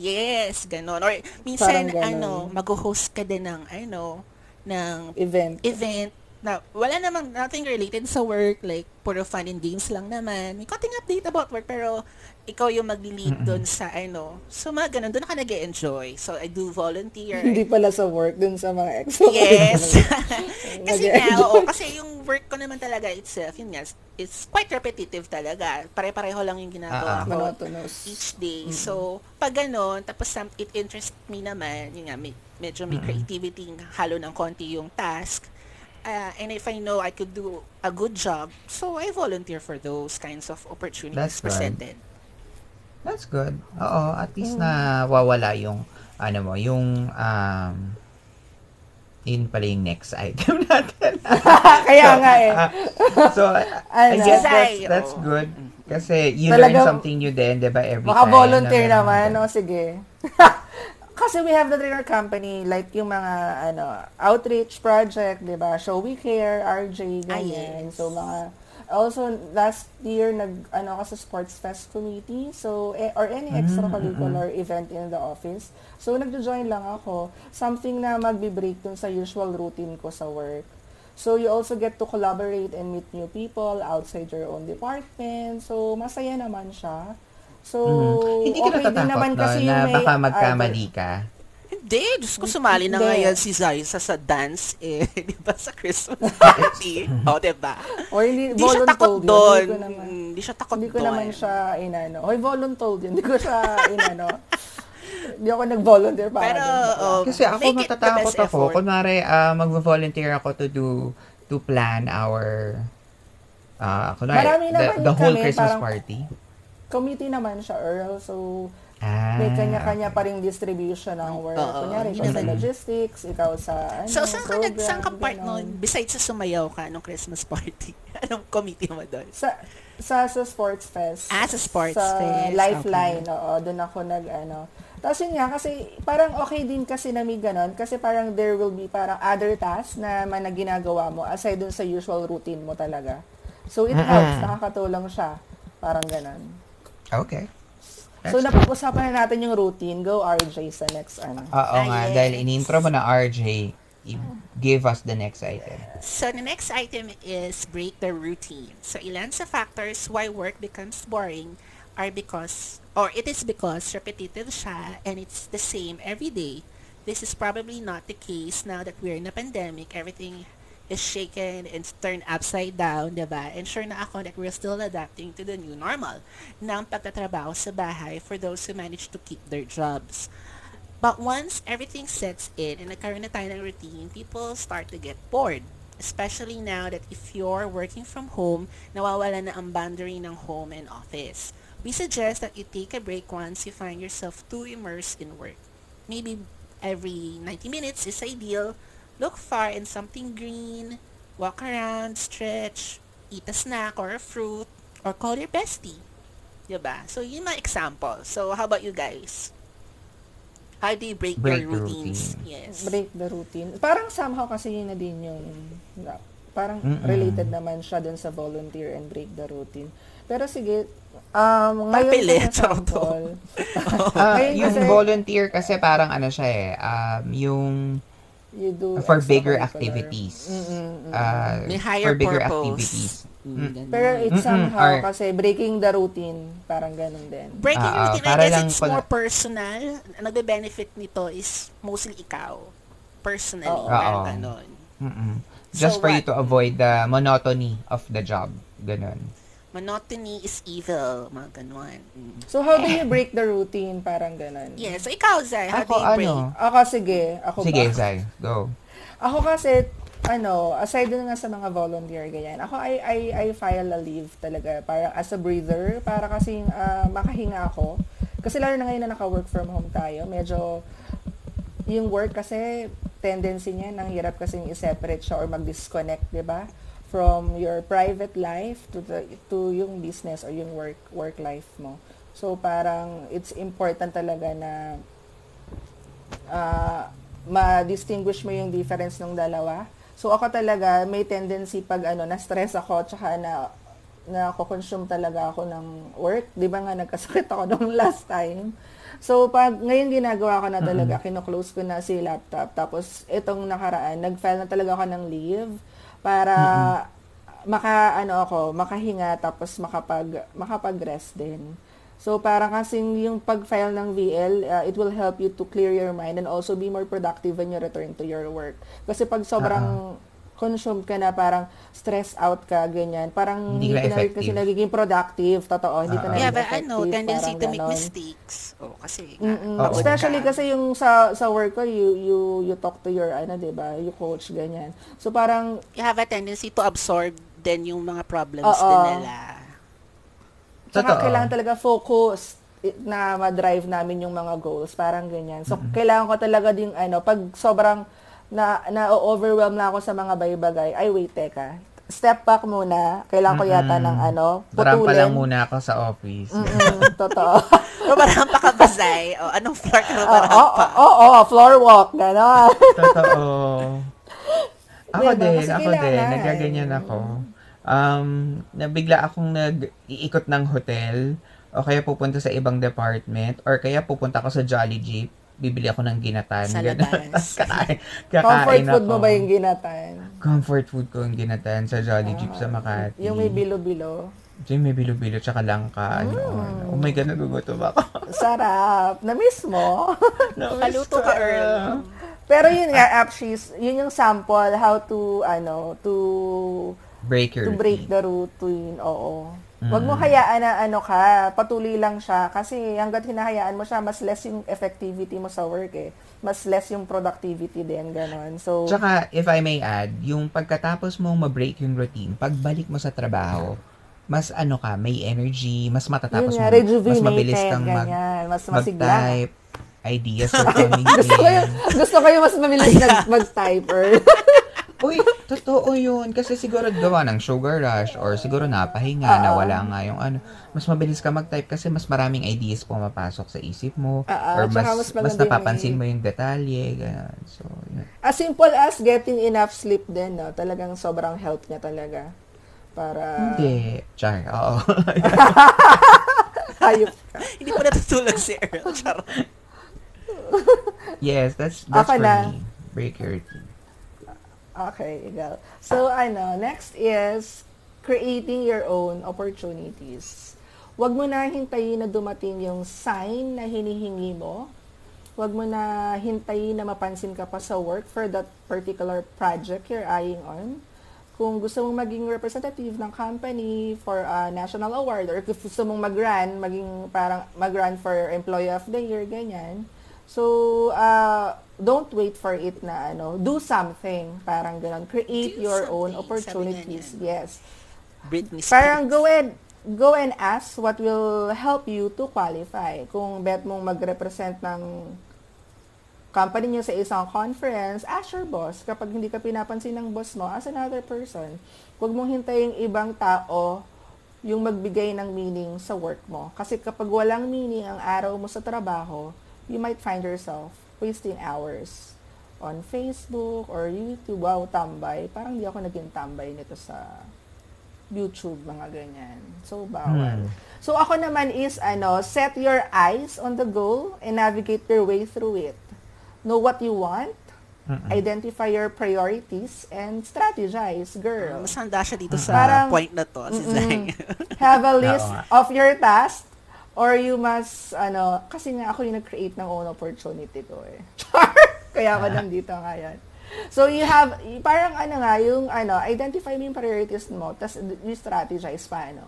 Yes, ganon. Or minsan, ano, mag-host ka din ng, ano, ng Event. event na wala namang nothing related sa work, like puro fun and games lang naman. May konting update about work, pero ikaw yung mag-lead doon sa ano. So, mga ganun, doon ka nag enjoy So, I do volunteer. Hindi pala sa work, dun sa mga ex. Yes. kasi nga, oo, kasi yung work ko naman talaga itself, yun nga, it's quite repetitive talaga. Pare-pareho lang yung ginagawa Ah, ah. ko Monotonous. each day. So, pag ganon, tapos some, it interests me naman, yun nga, may, medyo may creativity, halo ng konti yung task. Uh, and if I know I could do a good job, so I volunteer for those kinds of opportunities That's good. presented. That's good. Oo, at least na wawala yung, ano mo, yung, um, yun pala yung next item natin. Kaya nga eh. Ah, so, I Ano? guess that's, that's oo. good. Kasi you Talagang- learn something new din, di ba, every Baka time. volunteer na- naman, no? Sige. Kasi we have that in our company, like yung mga ano outreach project, di ba? Show We Care, RJ, Ah, ganyan. yes. So, mga, also, last year, nag, ano ako sa Sports Fest Committee, so, eh, or any extracurricular event in the office. So, nagjo-join lang ako. Something na magbe-break dun sa usual routine ko sa work. So, you also get to collaborate and meet new people outside your own department. So, masaya naman siya. So, Mhm. Hindi ka okay din naman no, kasi na may baka magkamali ka? Hindi, Diyos ko, sumali na nga yan si Zaysa sa dance, eh, di ba, sa Christmas party. o, di ba? Or hindi, Hindi siya takot doon. Hindi ko naman, Hindi siya takot hindi ko doon. naman siya inano. Hoy, voluntold yun. Hindi ko siya inano. Hindi ako nag-volunteer para Pero, oh, Kasi ako matatakot ako. effort. Kunwari, uh, mag-volunteer ako to do, to plan our, uh, kunwari, Marami the, the whole kami, Christmas parang- party. Committee naman siya, Earl. So, Ah, may kanya-kanya pa ring distribution ng work. Oo, Kunyari, ikaw sa logistics, ikaw sa ano, So, saan ka, nag, program, saan ka part ganon. nun? Besides sa sumayaw ka nung Christmas party. Anong committee mo doon? Sa, sa, sa sports fest. Ah, sa sports sa fest. Lifeline, oo. Doon ako nag, ano. Tapos yun nga, kasi parang okay din kasi na may ganon. Kasi parang there will be parang other tasks na man na ginagawa mo aside dun sa usual routine mo talaga. So, it helps. Nakakatulong siya. Parang ganon. Okay. So, napag-usapan na natin yung routine. Go, RJ, sa next, ano. Oo Ah, nga, yes. dahil in-intro mo na RJ, give us the next item. So, the next item is break the routine. So, ilan sa factors why work becomes boring are because, or it is because repetitive siya and it's the same every day. This is probably not the case now that we're in a pandemic. Everything is shaken and turned upside down, diba? And sure na ako that we're still adapting to the new normal ng pagtatrabaho sa bahay for those who manage to keep their jobs. But once everything sets in and nagkaroon na tayo ng routine, people start to get bored. Especially now that if you're working from home, nawawala na ang boundary ng home and office. We suggest that you take a break once you find yourself too immersed in work. Maybe every 90 minutes is ideal. Look far in something green, walk around, stretch, eat a snack or a fruit, or call your bestie. Diba? So, yun mga example. So, how about you guys? How do you break, Break your the routines? routine. Yes. break the routine. Parang somehow kasi yun na din yung parang Mm-mm. related naman siya dun sa volunteer and break the routine. Pero sige, um, ngayon Papilit, Ah, Ayun yung kasi- volunteer kasi parang ano siya eh, um, yung you do for bigger activities. Mm-mm, mm-mm. Uh, May higher for bigger purpose. activities. Mm, Mm. ganun. Pero it's Mm-mm, somehow or- kasi breaking the routine, parang ganun din. Breaking ah, routine, I guess it's pala- more personal. Ang nagbe-benefit nito is mostly ikaw. Personally. Oo. Parang Oo. ganon. Mm-mm. Just So for you what? to avoid the monotony of the job. Ganun. Monotony is evil. Mga ganon. Mm. So how do you break the routine? Parang ganun. Yeah, so ikaw, Zay, how Ako, do you break? ano? Ako sige, ako Sige, ba? Zay, go. Ako kasi, ano, aside dun nga sa mga volunteer, ganyan, ako, I, I, I file a leave talaga, para as a breather, para kasing ah, makahinga ako. Kasi lalo na ngayon na naka-work from home tayo, medyo, yung work kasi, tendency niya, nang hirap kasing i-separate siya or mag-disconnect, di ba? From your private life to the, to yung business or yung work work life mo. So parang it's important talaga na ah, ma-distinguish mo yung difference ng dalawa. So ako talaga may tendency pag ano na-stress ako tsaka na na consume talaga ako ng work. 'Di ba nga nagkasakit ako nung last time. So pag ngayon ginagawa ko na talaga, kino-close ko na si laptop tapos itong nakaraan nag-file na talaga ako ng leave para maka ano ako, makahinga tapos makapag makapag-rest din. So parang kasing yung pag-file ng VL, uh, it will help you to clear your mind and also be more productive when you return to your work. Kasi pag sobrang consumed ka na, parang stress out ka, ganyan, parang Hindi hindi, ka ka na effective. kasi nagiging productive, totoo, hindi ka Ah. na Yeah, but ano, tendency to make ganon. mistakes. Oh, kasi. Oo. Especially kasi yung sa sa work ko, you you you talk to your ano, 'di ba? You coach ganyan. So parang you have a tendency to absorb then yung mga problems Oo. din nila. Tsaka Totoo. kailangan talaga focus na ma-drive namin yung mga goals, parang ganyan. So, kailangan ko talaga ding, ano, pag sobrang na, na-overwhelm na ako sa mga bagay-bagay, ay, wait, teka. Step back muna. Kailangan ko yata ng, ano, Darang pa lang putulin. muna ako sa office. Mm-mm, totoo. Mabarampa ka ba, Zay? O, anong floor ka Oo, mabarampa? oo, oo, oo, floor walk, gano'n. Totoo. Ako Diba? din, Kasi ako din. Nagaganyan ako. Um, nabigla akong nag-iikot ng hotel o kaya pupunta sa ibang department or kaya pupunta ako sa Jolly Jeep bibili ako ng ginatan. Sa labas. Kakain, kakain Comfort food ako. mo ba yung ginatan? Comfort food ko yung ginatan sa Jolly Jeep sa Makati. Yung may bilo-bilo. Yung may bilo-bilo tsaka langka. Ano, ano. Oh my God, nagugutom ako. Sarap. Na-miss mo? Paluto ka, Earl. Pero yun nga, Apshis, yun yung sample how to, ano, to Break your to break routine. the routine. Oo. Huwag mo hayaan na ano ka, patuloy lang siya. Kasi hanggat hinahayaan mo siya, mas less yung effectivity mo sa work eh. Mas less yung productivity din, ganon. So, Tsaka, if I may add, yung pagkatapos mong ma-break yung routine, pagbalik mo sa trabaho, mas ano ka, may energy, mas matatapos yun mo, mas mabilis kang mag, ganyan. Mas masigla. mag-type, ideas are coming gusto in. gusto ko yung mas mabilis nag, mag-type or Uy, totoo yun. Kasi siguro gawa ng sugar rush or siguro napahinga, Oo. na wala nga yung ano. Mas mabilis ka mag-type kasi mas maraming ideas pumapasok sa isip mo. Oo, or tsaka mas, mas mas, yung napapansin may- mo yung detalye. Ganun. So, yun. as simple as getting enough sleep din, no? Talagang sobrang help niya talaga. Para Hindi. Char, oo. hayop ka. Hindi pa natutulog si Earl. Charot. yes, that's, that's Ako for na. me. Break your routine. Okay, ikaw. So, ano, next is creating your own opportunities. Huwag mo na hintayin na dumating yung sign na hinihingi mo. Huwag mo na hintayin na mapansin ka pa sa work for that particular project you're eyeing on. Kung gusto mong maging representative ng company for a national award or kung gusto mong mag-run, maging parang mag-run for Employee of the Year, ganyan. So, uh, don't wait for it na ano, do something, parang ganun. Create Do your own opportunities. Yes. Britney Spears. Parang go and go and ask what will help you to qualify. Kung bet mong mag-represent ng company niyo sa isang conference, ask your boss. Kapag hindi ka pinapansin ng boss mo, as another person. Huwag mong hintayin ibang tao yung magbigay ng meaning sa work mo. Kasi kapag walang meaning ang araw mo sa trabaho, you might find yourself wasting hours on Facebook or YouTube. Wow, tambay. Parang di ako naging tambay nito sa YouTube, mga ganyan. So, bawal. Hmm. So, ako naman is, ano, set your eyes on the goal and navigate your way through it. Know what you want, identify your priorities, and strategize, girl. Mas handa siya dito sa Parang- point na to, si Zay. Have a list of your tasks or you must, ano, kasi nga ako yung nag-create ng own opportunity ko eh. Char! Kaya ako nandito ngayon. So you have, parang ano nga, yung ano, identify mo yung priorities mo, tapos you strategize pa, ano.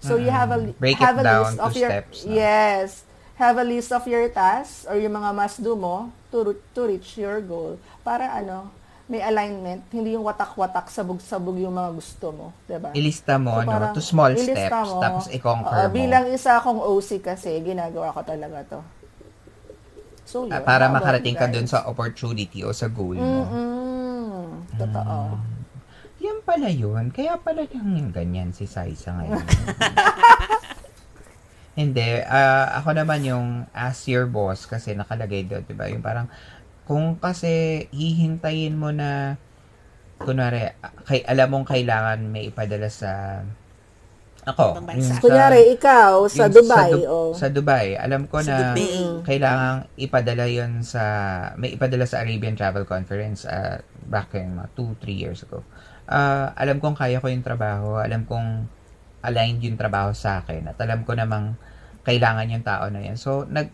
So you have a, li- Break have it a down list of your, steps, no? yes, have a list of your tasks or yung mga must-do mo to, to reach your goal. Para ano, may alignment, hindi yung watak-watak, sabog-sabog yung mga gusto mo, 'di ba? Ilista mo, So, no, to small steps, mo. tapos i-conquer Oo, mo. Bilang isa akong OC kasi, ginagawa ko talaga to. So, Ah, yun. para How about makarating ka dun sa opportunity o sa goal mo. Mm-mm. Totoo. Yan pala yun. Kaya pala yung ganyan si Saisa ngayon. Hindi. ah, ako naman yung ask your boss kasi nakalagay doon, di ba? Yung parang, kung kasi hihintayin mo na, kunwari, kay, alam mong kailangan may ipadala sa, ako, sa- Kunyari, ikaw, sa Dubai, Du- oh. Sa Dubai. Alam ko Sa na Dubai. kailangan ipadala yon sa, may ipadala sa Arabian Travel Conference uh, back in mga 2-3 years ago. Ah, alam kong kaya ko yung trabaho. Alam kong aligned yung trabaho sa akin. At alam ko namang kailangan yung tao na yan. So, nag,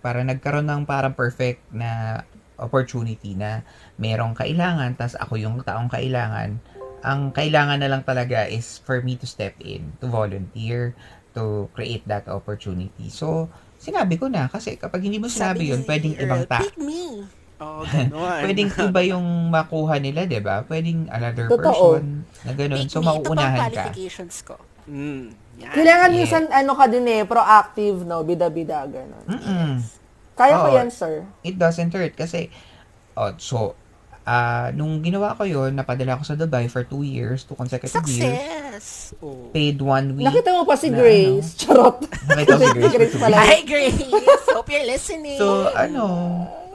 para nagkaroon ng parang perfect na opportunity na merong kailangan, tas ako yung taong kailangan. Ang kailangan na lang talaga is for me to step in, to volunteer, to create that opportunity. So, sinabi ko na, kasi kapag hindi mo sinabi yun, pwedeng ibang ta Pick me. Oh, ganun. pwedeng iba yung makuha nila, 'di ba? Pwedeng another Totoo. person na ganun. Pick So, me. Ito mauunahan ka. qualifications ko. Mm. Yan. Kailangan Yeah. minsan, ano ka din eh, proactive, no? Bida-bida, gano'n. Mm-mm. Kaya ko Oo. yan, sir. It doesn't hurt kasi, oh, so, ah nung ginawa ko yon napadala ako sa Dubai for two years, two consecutive years. Success! Oh. Paid one week. Nakita mo pa si Na Grace. Charot. Nakita ko si Grace. Grace pala. Hi, Grace! Hope you're listening. So, ano,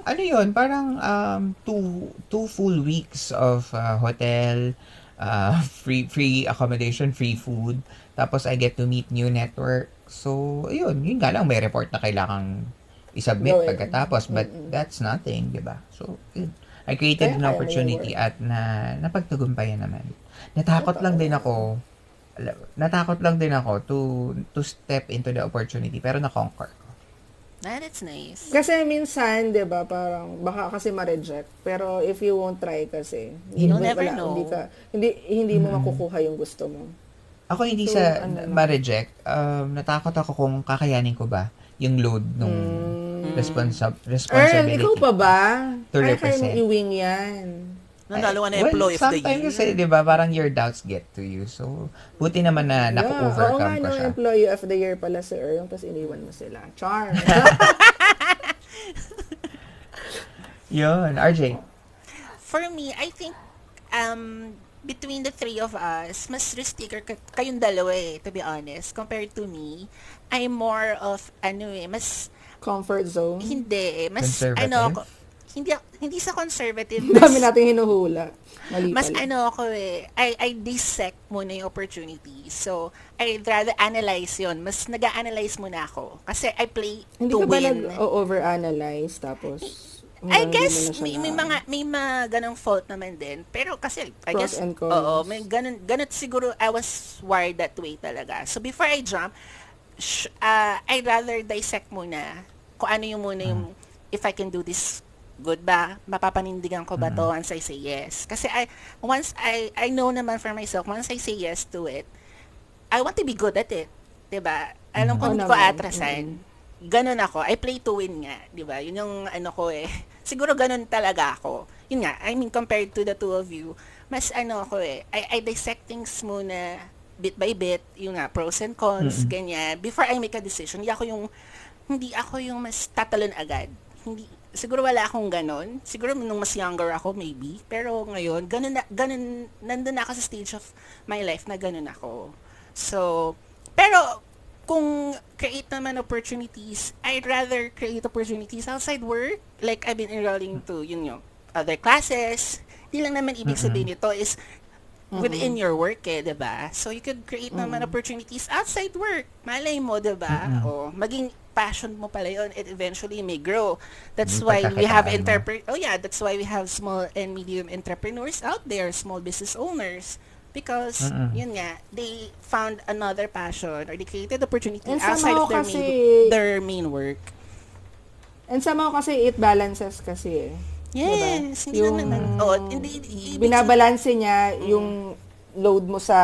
ano yun, parang um, two, two full weeks of uh, hotel, uh, free free accommodation, free food. Tapos, I get to meet new network. So, yun, yun nga lang, may report na kailangang isubmit Gawin. pagkatapos. But that's nothing, di ba? So, yun. I created Kaya an opportunity at na napagtagumpayan naman. Natakot lang din ako natakot lang din ako to to step into the opportunity pero na-conquer ko. Ah, that's nice. Kasi minsan, 'di ba, parang baka kasi ma-reject. Pero if you won't try kasi, You'll hindi- never know. Hindi ka hindi hindi mo makukuha yung gusto mo. Ako hindi So, sa ano lang. ma-reject. Um, natakot ako kung kakayanin ko ba yung load nung Mm. responsa- Earl, responsibility. ikaw pa ba? To Kaya kaya mo represent. i-wing yan. Nanalo ka na well, employee of the year. sometimes kasi, di ba, parang your doubts get to you. So, buti naman na Yeah, oo naku-overcome ko no, siya. employee of the year pala si Earl, tapos iniwan mo sila. Charm. Yun, RJ. For me, I think um between the three of us, mas risk taker ka- kayong dalawa eh, to be honest. Compared to me, I'm more of, ano eh, mas, Comfort zone. hindi eh, mas, ano ako, hindi, hindi sa conservative, Ang dami mas, nating hinuhula. Mali mas pala. ano ako eh, I, I dissect muna yung opportunity. So, I'd rather analyze yon Mas nag-analyze muna ako. Kasi I play Hindi to ka ba win. nag-overanalyze tapos I guess hindi may, may mga may mga ganong fault naman din. Pero kasi I Pros guess oo, may ganun ganun siguro I was wired that way talaga. So before I jump, sh- uh, I'd rather dissect muna kung ano yung muna yung if I can do this good ba? Mapapanindigan ko ba to once I say yes? Kasi I once I I know naman for myself once I say yes to it, I want to be good at it. 'Di ba? Alam ko Oo hindi ko atrasan. Ganun ako. I play to win nga, 'di ba? Yun yung ano ko eh. Siguro ganun talaga ako. Yun nga, I mean compared to the two of you, mas ano ako eh. I, I dissect things muna bit by bit, yung nga pros and cons, ganyan. Before I make a decision, hindi ako yung hindi ako yung mas tatalon agad. Hindi siguro wala akong ganun. Siguro nung mas younger ako maybe, pero ngayon ganun na ganun nandun na ako sa stage of my life na ganun ako. So, pero kung create naman opportunities, I'd rather create opportunities outside work. Like, I've been enrolling to, yun yung, other classes. Di lang naman ibig sabihin nito is within your work eh, 'di ba? So you could create naman opportunities outside work. Malay mo, 'di ba? O maging passion mo pala yun, it eventually may grow. That's Yung why we have interpre- Oh yeah, that's why we have small and medium entrepreneurs out there, small business owners because Mm-mm. yun nga, they found another passion or they created opportunity And outside of their kasi- main their main work. And somehow kasi it balances kasi eh. Yes, hindi Yung naman. Oh, hindi, ibig Binabalanse niya yung load mo sa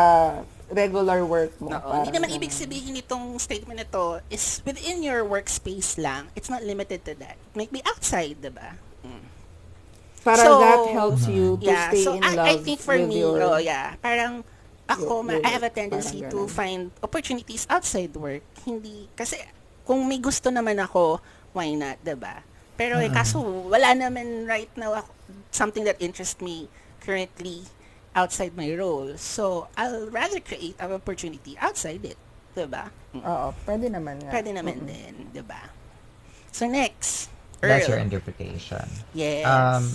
regular work mo. Oo. Hindi naman ibig sabihin itong statement nito is within your workspace lang. It's not limited to that. It might be outside, diba? Para So, that helps you to Yeah, stay so in love I, I think for with me, your... oh yeah, parang ako, your- your I have a tendency to find opportunities outside work. Hindi, kasi kung may gusto naman ako, why not, diba? Pero eh, kaso wala naman right now ako, something that interests me currently outside my role. So, I'll rather create an opportunity outside it. Diba? Mm. Oo, pwede naman nga. Pwede naman din, 'di ba? So next, That's Earl. your interpretation. Yes. Um,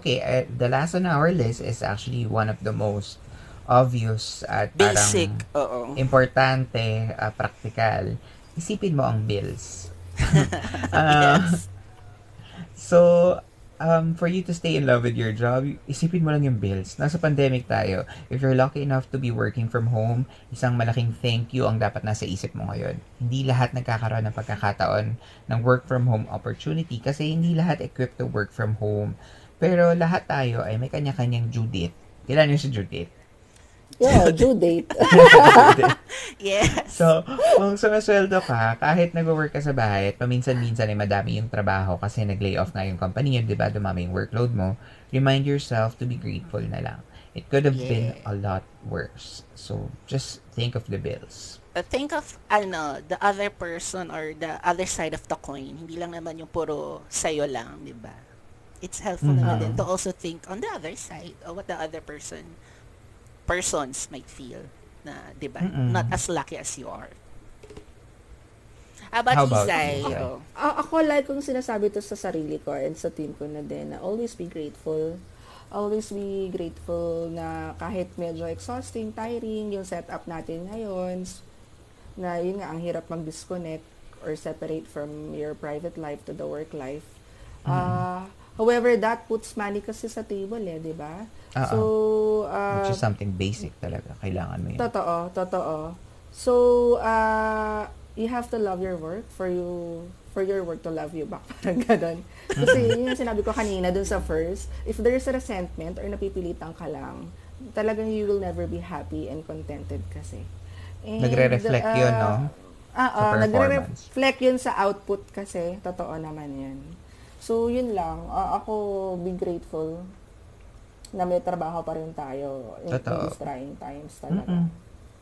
okay, uh, the last on our list is actually one of the most obvious at Basic. parang Oo. importante, uh, practical. Isipin mo ang bills. Uh, So, um, for you to stay in love with your job, isipin mo lang yung bills. Nasa pandemic tayo. If you're lucky enough to be working from home, isang malaking thank you ang dapat nasa isip mo ngayon. Hindi lahat nagkakaroon ng pagkakataon ng work from home opportunity kasi hindi lahat equipped to work from home. Pero lahat tayo ay may kanya-kanyang due date. Kailan yung si due date? Yeah, due date. Yes. So, kung sumasweldo ka, kahit nag-work ka sa bahay at paminsan-minsan ay madami yung trabaho kasi nag-lay off nga yung company yun, di ba, dumami yung workload mo, remind yourself to be grateful na lang. It could have been Yeah. a lot worse. So, just think of the bills. Uh, think of ano, the other person or the other side of the coin. Hindi lang naman yung puro sayo lang, 'di ba? it's helpful naman Mhm. din to also think on the other side of what the other person persons might feel na, di ba? Mm-mm. Not as lucky as you are. How about, How about Isay? you? Oh. A- ako like kung sinasabi to sa sarili ko and sa team ko na din na always be grateful. Always be grateful na kahit medyo exhausting, tiring yung setup natin ngayon, na yun nga, ang hirap mag-disconnect or separate from your private life to the work life. Ah, however, that puts money kasi sa table eh, di ba? Oo. So, ah, Which is something basic talaga. Kailangan mo yun. Totoo, totoo. So, uh, you have to love your work for you for your work to love you back. Parang ganun. Kasi yun yung sinabi ko kanina dun sa first, if there's a resentment or napipilitan ka lang, talagang you will never be happy and contented kasi. And, Nagre-reflect yun, no? Ah, ah, performance. nagre-reflect yun sa output kasi. Totoo naman yan. So, yun lang. Ah, ako, be grateful na may trabaho pa rin tayo in, in these trying times talaga. Mm-mm.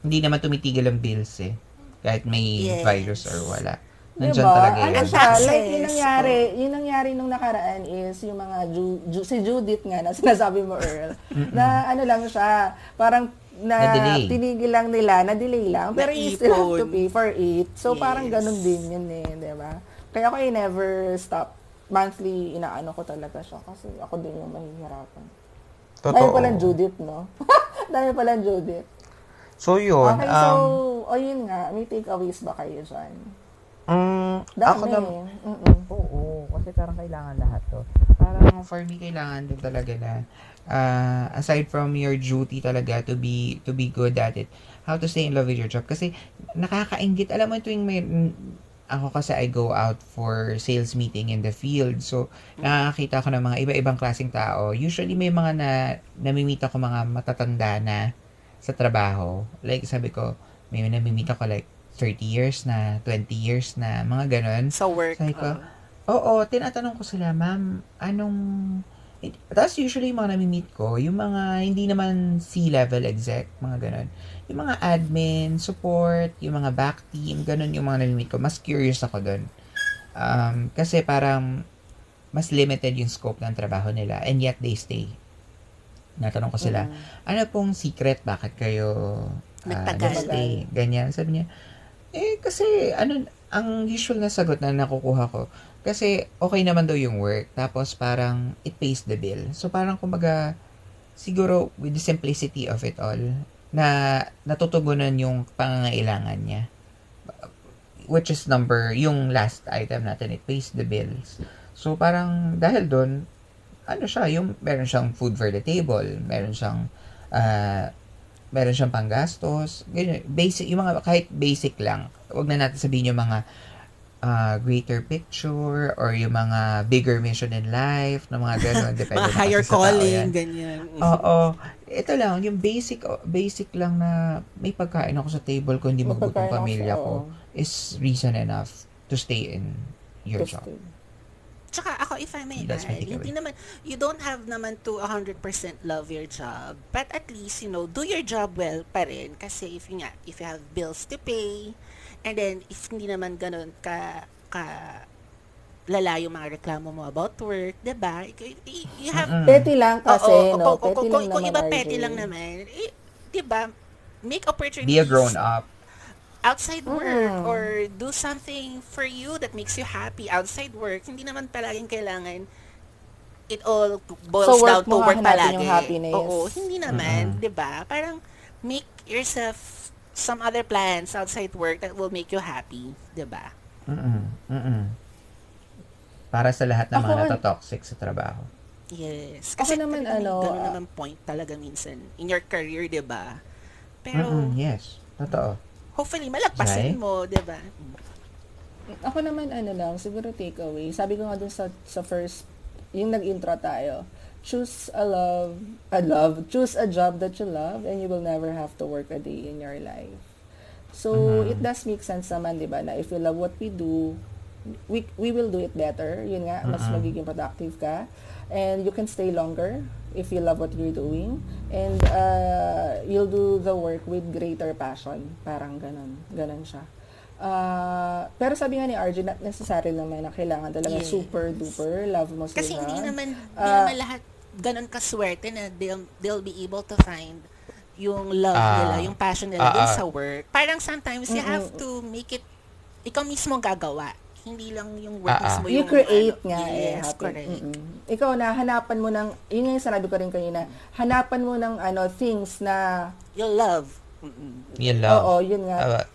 Hindi naman tumitigil ang bills eh. Kahit may Yes. virus or wala. Nandiyan Diba? talaga Ano yan. siya, like, yung nangyari, oh. yung nangyari nung nakaraan is, yung mga, Ju, Ju, si Judith nga, na sinasabi mo, Earl, na ano lang siya, parang, na Na-delay. tinigil lang nila, na-delay lang, pero you still have to pay for it. So, parang Yes. ganun din yun eh, di ba? Kaya ako I never stop. Monthly, inaano ko talaga siya kasi ako din yung mahihirapan. Dahil palang Judith, no? Dahil palang Judith. So yun, Okay, so, um, o yun nga, may takeaways ba kayo dyan? mm, Dami. ako na, Mm-mm. Oo, kasi parang kailangan lahat to. Parang for me kailangan din talaga na uh, aside from your duty talaga to be to be good at it, how to stay in love with your job kasi nakakaingit. Alam mo tuwing may ako kasi I go out for sales meeting in the field. So, nakakita ko ng mga iba-ibang klaseng tao. Usually, may mga na, namimit ako mga matatanda na sa trabaho. Like, sabi ko, may namimit ako like 30 years na, 20 years na, mga ganon. Sa work. Sabi ko, oh. Oo, tinatanong ko sila, ma'am, anong... Tapos usually yung mga nami-meet ko, yung mga hindi naman C-level exec, mga ganun. Yung mga admin, support, yung mga back team, ganun yung mga nami-meet ko. Mas curious ako doon. Um, kasi parang mas limited yung scope ng trabaho nila and yet they stay. Natanong ko sila, ano pong secret? Bakit kayo Nagtagal. nagstay? Ganyan. Sabi niya, eh, kasi, ano, ang usual na sagot na nakukuha ko, kasi okay naman daw yung work, tapos parang it pays the bill. So parang kumbaga, siguro with the simplicity of it all, na natutugunan yung pangangailangan niya. Which is number, yung last item natin, it pays the bills. So parang dahil doon, ano siya, yung meron siyang food for the table, meron siyang ah, meron siyang panggastos, basic, yung mga kahit basic lang. Huwag na natin sabihin yung mga ah, greater picture or yung mga bigger mission in life, na mga ganun, depende Mga higher calling, yan. ganyan. Oo. Ito lang, yung basic basic lang na may pagkain ako sa table ko, hindi ako pamilya ko, is reason enough to stay in your job. Tsaka ako, if I may That's add, hindi naman, you don't have naman to 100% love your job. But at least, you know, do your job well pa rin. Kasi if you, nga, if you have bills to pay, and then if hindi naman ganun ka, ka lala yung mga reklamo mo about work, 'di ba? You, have Mm-mm. Petty lang kasi, Oo, no? kung, kung, Petty kung, lang kung naman, iba RJ. petty lang naman, eh, 'di ba? Make opportunities Be a grown up. outside work Mm. or do something for you that makes you happy outside work. Hindi naman palaging kailangan it all boils So, down to work palagi. yung happiness. Oo, hindi naman, Mm-mm. 'di ba? Parang make yourself some other plans outside work that will make you happy, 'di ba? Mm-mm. Mm-mm. Para sa lahat ng Ako, mga natotoxic sa trabaho. Yes. Ako Kasi naman, talagang ano, ganun ah, naman point talaga minsan in your career, 'di ba? Pero Mm-mm. Yes. Totoo. hopefully malagpasin Zai? mo, 'di ba? Ako naman, ano lang, siguro takeaway. Sabi ko nga dun sa, sa first, yung nag-intro tayo, choose a love, a love, choose a job that you love and you will never have to work a day in your life. So, Mhm. it does make sense naman, di ba, na if you love what we do, we, we will do it better. Yun nga, mas Mhm. magiging productive ka. And you can stay longer if you love what you're doing. And uh, you'll do the work with greater passion. Parang ganon. Ganon siya. Ah, pero sabi nga ni RJ, not necessary naman na kailangan talaga Yes. super duper love mo si Kasi hindi naman, hindi Ah. naman lahat ganun kaswerte na they'll, they'll be able to find yung love Ah. nila, yung passion nila Ah, dun ah. sa work. Parang sometimes you have to make it, ikaw mismo ang gagawa. Hindi lang yung work ah. mismo You yung create ano. nga eh. Yes, happy. correct. Mm-mm. Ikaw na, hanapan mo ng, yun nga yung sinabi ko rin kanina, hanapan mo ng ano, things na, You'll love. Mm-mm. You love. oo, yun nga. Uh,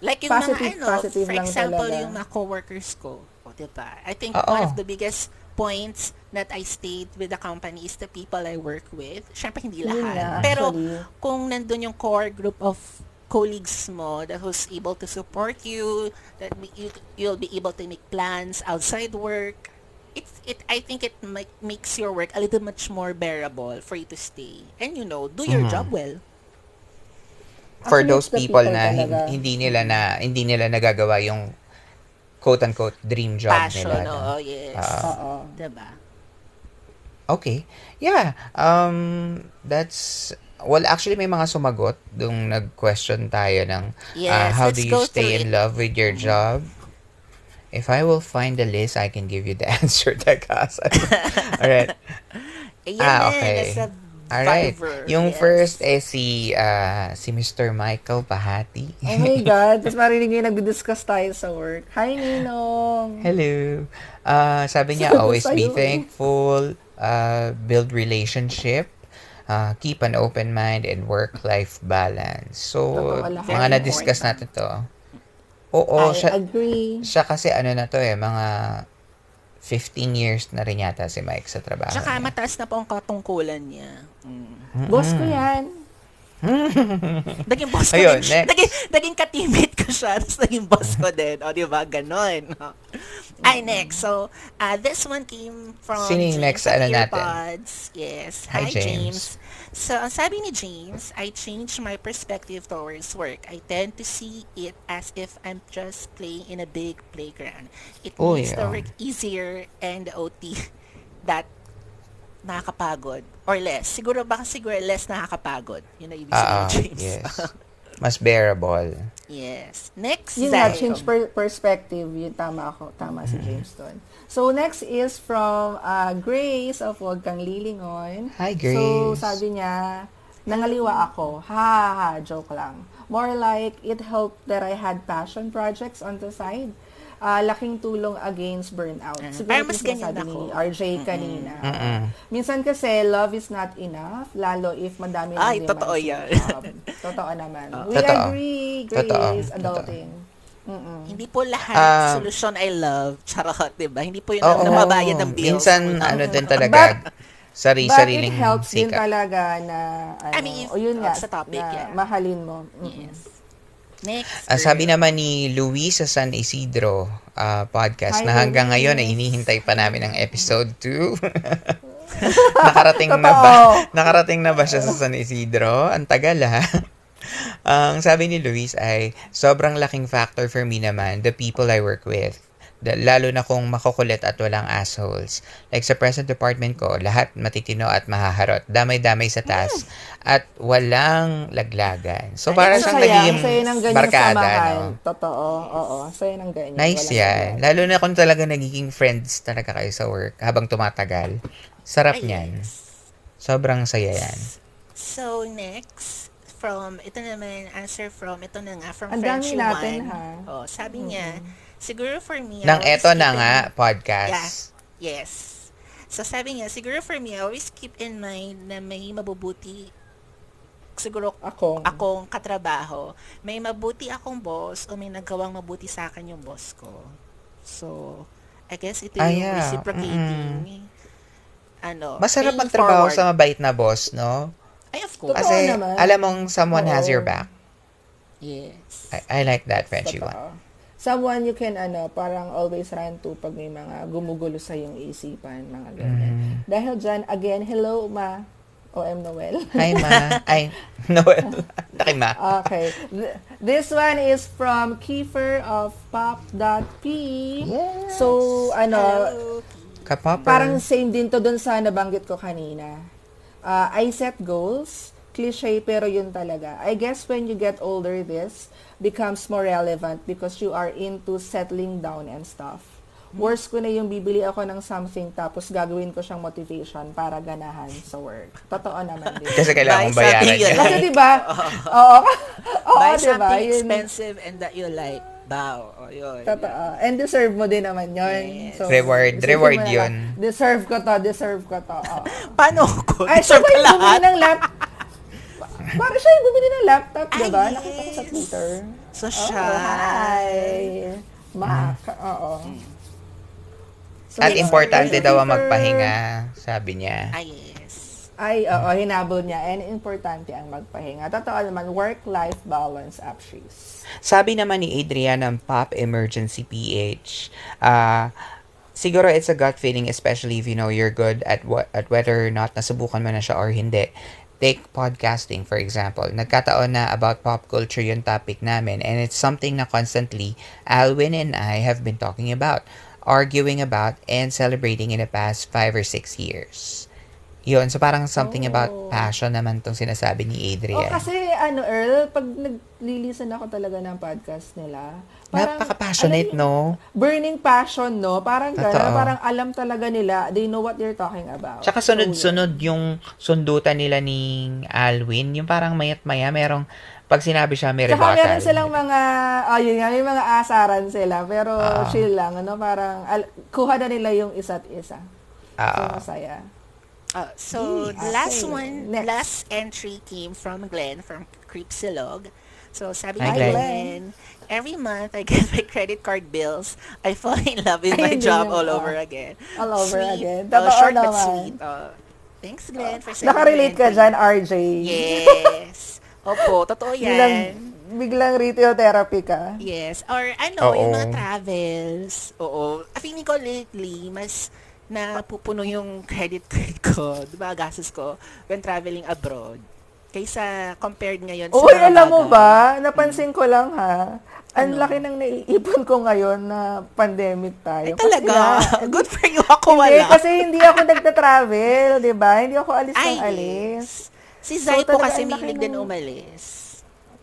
Like yung Positive, mga ano, positive for lang example, talaga. yung mga coworkers ko. O, diba? I think Oo. one of the biggest points that I stayed with the company is the people I work with. Siyempre, hindi lahat. nga, Pero, actually. kung nandun yung core group of colleagues mo that who's able to support you, that you, you'll be able to make plans outside work, it's it I think it make, makes your work a little much more bearable for you to stay. And you know, do your Mhm. job well. for Actually, those people, people na talaga. hindi nila na hindi nila nagagawa yung quote unquote dream job Passion, nila. no? oo, yes. Ah. Oo. diba? Okay. Yeah. Um that's well actually may mga sumagot dung nag-question tayo ng uh, Yes, how let's do you stay in it. Mm-hmm. love with your job? If I will find the list, I can give you the answer, Takasa. All right. Ayan Ah, okay. nasa All right. Fiverr, Yung yes. first eh si ah, si Mr. Michael Pahati. Oh my God. Tapos marinig yung nagdi-discuss tayo sa work. Hi, Ninong. Hello. Uh, sabi niya, always be eh. thankful, uh, build relationship, uh, keep an open mind, and work-life balance. So, Totoo mga na-discuss natin to. Oo, I siya, agree. siya kasi ano na to eh, mga 15 years na rin yata si Mike sa trabaho Tsaka niya. mataas na po ang katungkulan niya. Mm. Boss ko yan. Naging boss ko Ayun, din next. Naging, naging ka-teammate ko siya. Tapos naging boss ko din. O, di ba? Ganon. Ay, next. So, uh, this one came from Sino yung James next? Ano natin? Earpods. Yes. Hi, Hi, James. James. So, ang sabi ni James, I changed my perspective towards work. I tend to see it as if I'm just playing in a big playground. It Oh, makes the yeah. work easier and the OT that nakakapagod or less. Siguro baka siguro less nakakapagod. Yun ang ibig sabihin, Ah, James. yes. Mas bearable. yes. Next, Yun nga, Zai. change per- perspective. Yun, tama ako. Tama si James doon. So, next is from uh, Grace of Huwag Kang Lilingon. Hi, So, Grace. sabi niya, nangaliwa ako. Ha, ha, ha, joke lang. More like, it helped that I had passion projects on the side. Ah, laking tulong against burnout. Ah, Siguro parang mas ganyan ako. ni RJ kanina. Mm-mm. Minsan kasi, love is not enough, lalo if madami ng Ay, totoo yan. totoo naman. We Totoo. agree, Grace, Totoo. adulting. Mm-mm. Hindi po lahat Ah. solusyon I love. Charot, diba? Hindi po yun ang namabayad ng bills. Minsan, Or- ano din talaga, sari But sariling it helps din talaga na, ano, I mean, o yun nga, sa topic, na yeah. mahalin mo. Mm-mm. Yes. Next. Ah, sabi naman ni Luis sa San Isidro ah, podcast Hi, na hanggang Luis. ngayon ay hinihintay pa namin ang episode 2. nakarating na ba? Nakarating na ba siya sa San Isidro? Ang tagal ha. Ang sabi ni Luis ay sobrang laking factor for me naman the people I work with. Lalo na kung makukulit at walang assholes. Like sa present department ko, lahat matitino at mahaharot. Damay-damay sa task. At walang laglagan. So, Ay, para Ang siyang saya, naging ang saya ng ganyang barkada. No? Totoo, oo. Saya ng ganyan. Nice Walang yan. ganyan. Lalo na kung talaga nagiging friends talaga kayo sa work habang tumatagal. Sarap Ay, niyan. yes. Sobrang saya yan. So, next, from, ito naman, answer from, ito na nga, from Ang dami Frenchie natin, One. ha? Oh, sabi niya, siguro for me, Nang eto na nga, in- podcast. Yes. So, sabi niya, siguro for me, I always keep in mind na may mabubuti siguro Ako. akong katrabaho. May mabuti akong boss o may nagawang mabuti sa akin yung boss ko. So, I guess ito Ah, yung yeah. reciprocating ano, Masarap magtrabaho forward. sa mabait na boss, no? Ay, of course. Kasi naman. alam mong someone has Oo. your back. Yes. I, I like that, Frenchie one. Someone you can, ano, parang always run to pag may mga gumugulo sa yung isipan, mga ganyan. Mm. Dahil dyan, again, hello, ma. OM Noel. Hi, ma. Ay, Noel. Laki, ma. Okay. Th- This one is from Kiefer of Pop.p. Yes. So, ano, Hello. Kapopper. parang same din to dun sa nabanggit ko kanina. Uh, I set goals cliche pero yun talaga. I guess when you get older, this becomes more relevant because you are into settling down and stuff. Worst ko na yung bibili ako ng something tapos gagawin ko siyang motivation para ganahan sa work. Totoo naman din. Kasi kailangan mong Buy bayaran yan. Kasi 'di ba? Oo. Oo, Buy 'di ba? something Yun- expensive and that you like. Bow. O, yun. Totoo. And deserve mo din naman yun. Yes. Reward. isipin Reward na yun. lang, Deserve ko to, deserve ko to. Oo. Paano ko? Ay, Deserve bumili lahat? ng lap? Para siya yung bumili ng laptop, Ay, diba? Nakita ko sa. Twitter. So, siya. hi. Mac. Oo. So, At importante daw ang magpahinga, sabi niya. Ah, yes. Ay, oo, hinabol niya. And importante ang magpahinga. Totoo naman, work-life balance up she's. Sabi naman ni Adrian ng Pop Emergency PH, ah, siguro it's a gut feeling especially if you know you're good at what at whether or not nasubukan mo na siya or hindi. Take podcasting for example. Nagkataon na about pop culture yung topic namin and it's something na constantly Alwin and I have been talking about, arguing about, and celebrating in the past five or six years. Yun, so parang something about Oh. passion naman tong sinasabi ni Oh, Adrian. kasi ano, Earl, pag naglilisan ako talaga ng podcast nila, parang, Napaka-passionate, mo, no? Burning passion, no? Parang gano'n, parang alam talaga nila, they know what they're talking about. Tsaka So, sunod-sunod yung sundutan nila ni Alwin. Yung parang mayat-maya, merong, pag sinabi siya, may Tsaka rebuttal. meron silang mga, oh yun nga, may mga asaran sila, pero Ah. chill lang, ano, parang, al- kuha na nila yung isa't isa. So, Ah. masaya. Uh, so, the last okay. one, Next. last entry came from Glenn from Creepsilog. So, sabi ni Glenn. Glenn, every month I get my credit card bills. I fall in love with my Ayun job all over again. All over Sweet. again. Oh, Totoo short but naman. sweet. Oh, thanks, Glenn, for sending Nakarelate ka dyan, RJ. Yes. Opo, totoo yan. Biglang, biglang retail therapy ka. Yes. Or ano, yung mga Oo. travels. Oo. Feeling ko lately, mas napupuno yung credit card ko, di ba, gastos ko, when traveling abroad. Kaysa compared ngayon sa Uy, alam mo ba? Napansin ko lang ha. Ang Ano? laki ng naiipon ko ngayon na pandemic tayo. Ay, talaga? Kasi Good for you. Ako Hindi, wala. kasi hindi ako nagta-travel, di ba? Hindi ako alis Ay, ng alis. Si So, Zai po kasi mahilig din umalis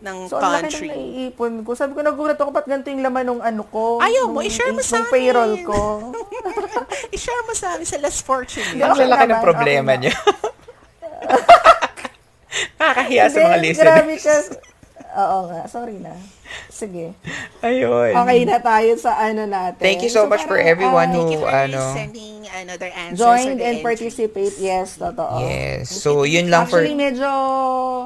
ng So, ang laki ng country. naiipon ko. Sabi ko, nagulat ako, ba't ganito yung laman ng ano ko? Ayaw mo, i-share mo sa payroll ko. I-share mo sa amin sa less fortunate. Ang Okay lalaki ng problema niya. Nakakahiya sa mga listeners. Grabe ka. Oo nga, sorry na. Sige. Ayun. Okay na tayo sa ano natin. Thank you so much for parang, everyone ah, who, Thank you for ano, sending another answers. joined and entries. participate. Yes, totoo. Yes. So, yun lang for... Actually, medyo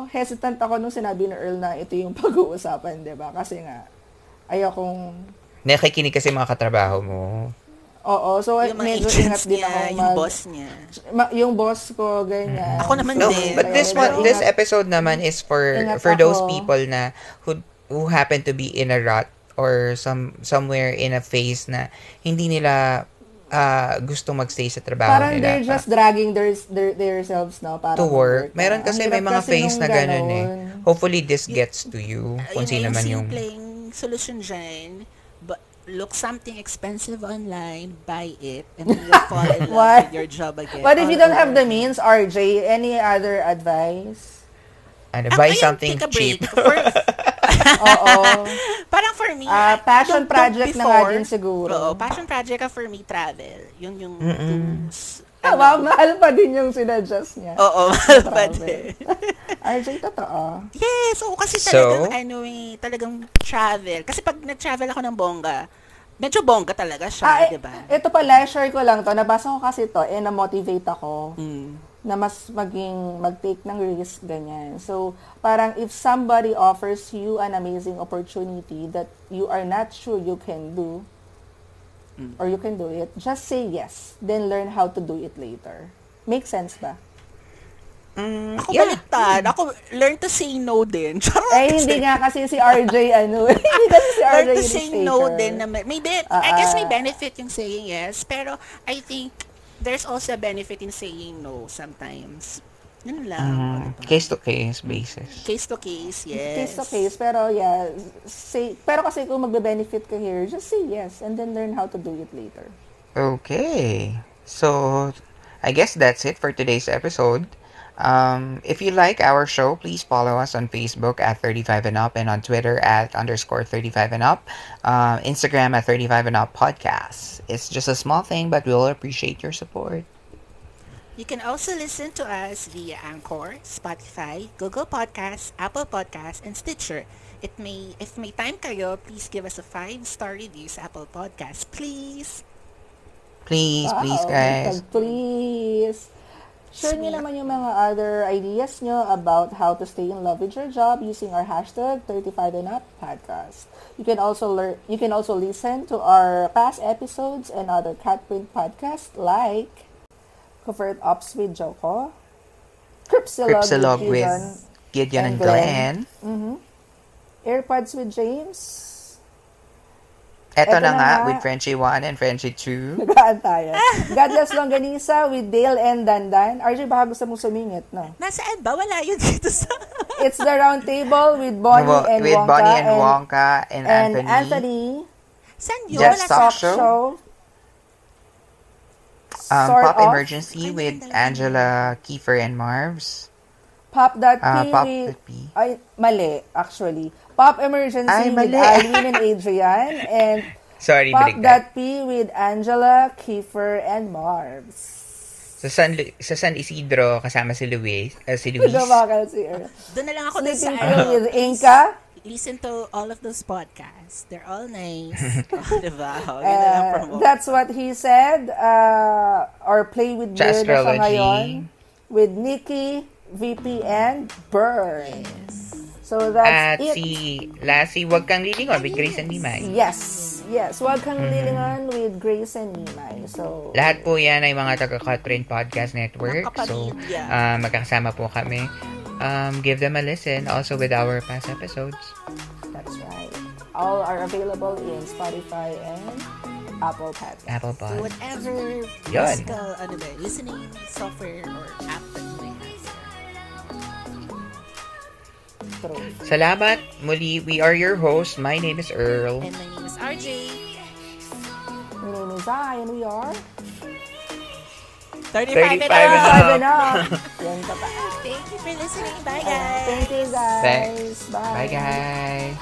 hesitant ako nung sinabi ni Earl na ito yung pag-uusapan, di ba? Kasi nga, ayokong, Nakikinig kasi mga katrabaho mo. oo, so Yung mga medyo ingat din ako yung mag, boss niya. ma- yung boss ko, ganyan. Ako naman No, din. but this one, this episode naman is for Ingat for those ako. people na who who happen to be in a rut or some somewhere in a phase na hindi nila ah, gusto magstay sa trabaho Parang nila. they're just dragging their, their, their selves now para to work. mag-work. Meron kasi may mga kasi phase na ganun eh. ganon. Hopefully this gets to you kung Ayun sino man yung simpleng solution dyan, but look something expensive online, buy it, and then you'll fall in love What? with your job again. What if you don't have the means, RJ? Any other advice? ano, buy something cheap. For, Oo. parang for me, Ah, passion don't- don't project na nga before- din siguro. Oo, passion project ka for me, travel. Yun yung, Mm-mm. s- Ah, wow, mahal pa din yung sinadjust niya. Oo, mahal pa din. RJ, totoo. Yes, oo, kasi So? talagang, ano eh, talagang travel. Kasi pag nag-travel ako ng bongga, medyo bongga talaga siya, Ah, di ba? eh, ito pala, share ko lang to. Nabasa ko kasi to, eh, na-motivate ako Mm. Na mas maging, mag-take ng risk, ganyan. So, parang if somebody offers you an amazing opportunity that you are not sure you can do, Mm. or you can do it, just say yes. Then learn how to do it later. Make sense ba? Mm, Ako yeah. baliktad. Ako, learn to say no din. Charot. Eh, hindi nga kasi si RJ, ano, hindi kasi si RJ learn to say no din. Na may, may be- Ah, I guess may ah. benefit yung saying yes, pero I think there's also a benefit in saying no sometimes. Yun lang. Mm, Diba? case to case basis. Case to case, yes. Case to case, pero yeah, say, pero kasi kung magbe-benefit ka here, just say yes and then learn how to do it later. Okay. So, I guess that's it for today's episode. Um, if you like our show, please follow us on Facebook at 35 and up and on Twitter at underscore 35 and up, uh, Instagram at 35 and up podcast. It's just a small thing, but we'll appreciate your support. You can also listen to us via Anchor, Spotify, Google Podcasts, Apple Podcasts, and Stitcher. It may, if may time kayo, please give us a 5-star review sa Apple Podcasts, please. Please, please, Wow, guys. please. Share Sweet. naman yung mga other ideas nyo about how to stay in love with your job using our hashtag 35 and up podcast. You can also learn you can also listen to our past episodes and other Catprint podcasts like Covert Ops with Joko, Cripsilog, Cripsilog with with Gideon, Gideon and and Glenn. mhm, AirPods with James, Eto Eto na na nga, nga. with Frenchie 1 and Frenchie 2. nag-aantayan. Godless Longganisa with Dale and Dandan. RJ, baka gusto mong sumingit, no? Nasaan ba? Wala yun dito sa... It's the round table with Bonnie Wo- and with Wonka Bonnie and, and, Wonka and, and Anthony. Anthony. Saan yun? Just Wala Talk Show. Show. Um, Sort Pop of. Emergency with Angela Kiefer and Marvs. Pop.P Uh, Pop with... P. Ay, mali, actually. Pop Emergency Ay, with mali. Alvin and Adrian. And Sorry, baliktad. Pop.P with Angela, Kiefer, and Marbs. Sa San, Lu- sa San Isidro, kasama si Luis. uh, si Luis. Gumakal si Earl. Doon na lang ako dun sa Sleeping ano. With Inka. Listen to all of those podcasts. They're all nice. oh, diba? Oh, Uh, that's what he said. Uh, or play with Sa Bird na siya astrology. ngayon. With Nikki, VP, and Bird. So At that's it. si Lassie, Wag Kang Lilingon with Grace and Nimay. Yes. Yes. Huwag kang Mm-hmm. lilingan with Grace and Nimay. So, Lahat po yan ay mga taga Cutprint Podcast Network. So, uh, magkakasama po kami. Um, give them a listen also with our past episodes. that's right. All are available in Spotify and Apple Podcasts. Apple So Pod. whatever Yun. musical, ano ba, listening software or app True. Salamat. Muli, we are your hosts. My name is Earl. And my name is RJ. My name is I, and we are 35 35 and and up. up. And Up. Yan ka pa. Thank you for listening. Bye, guys. Thank you, guys. Bye. Bye, guys.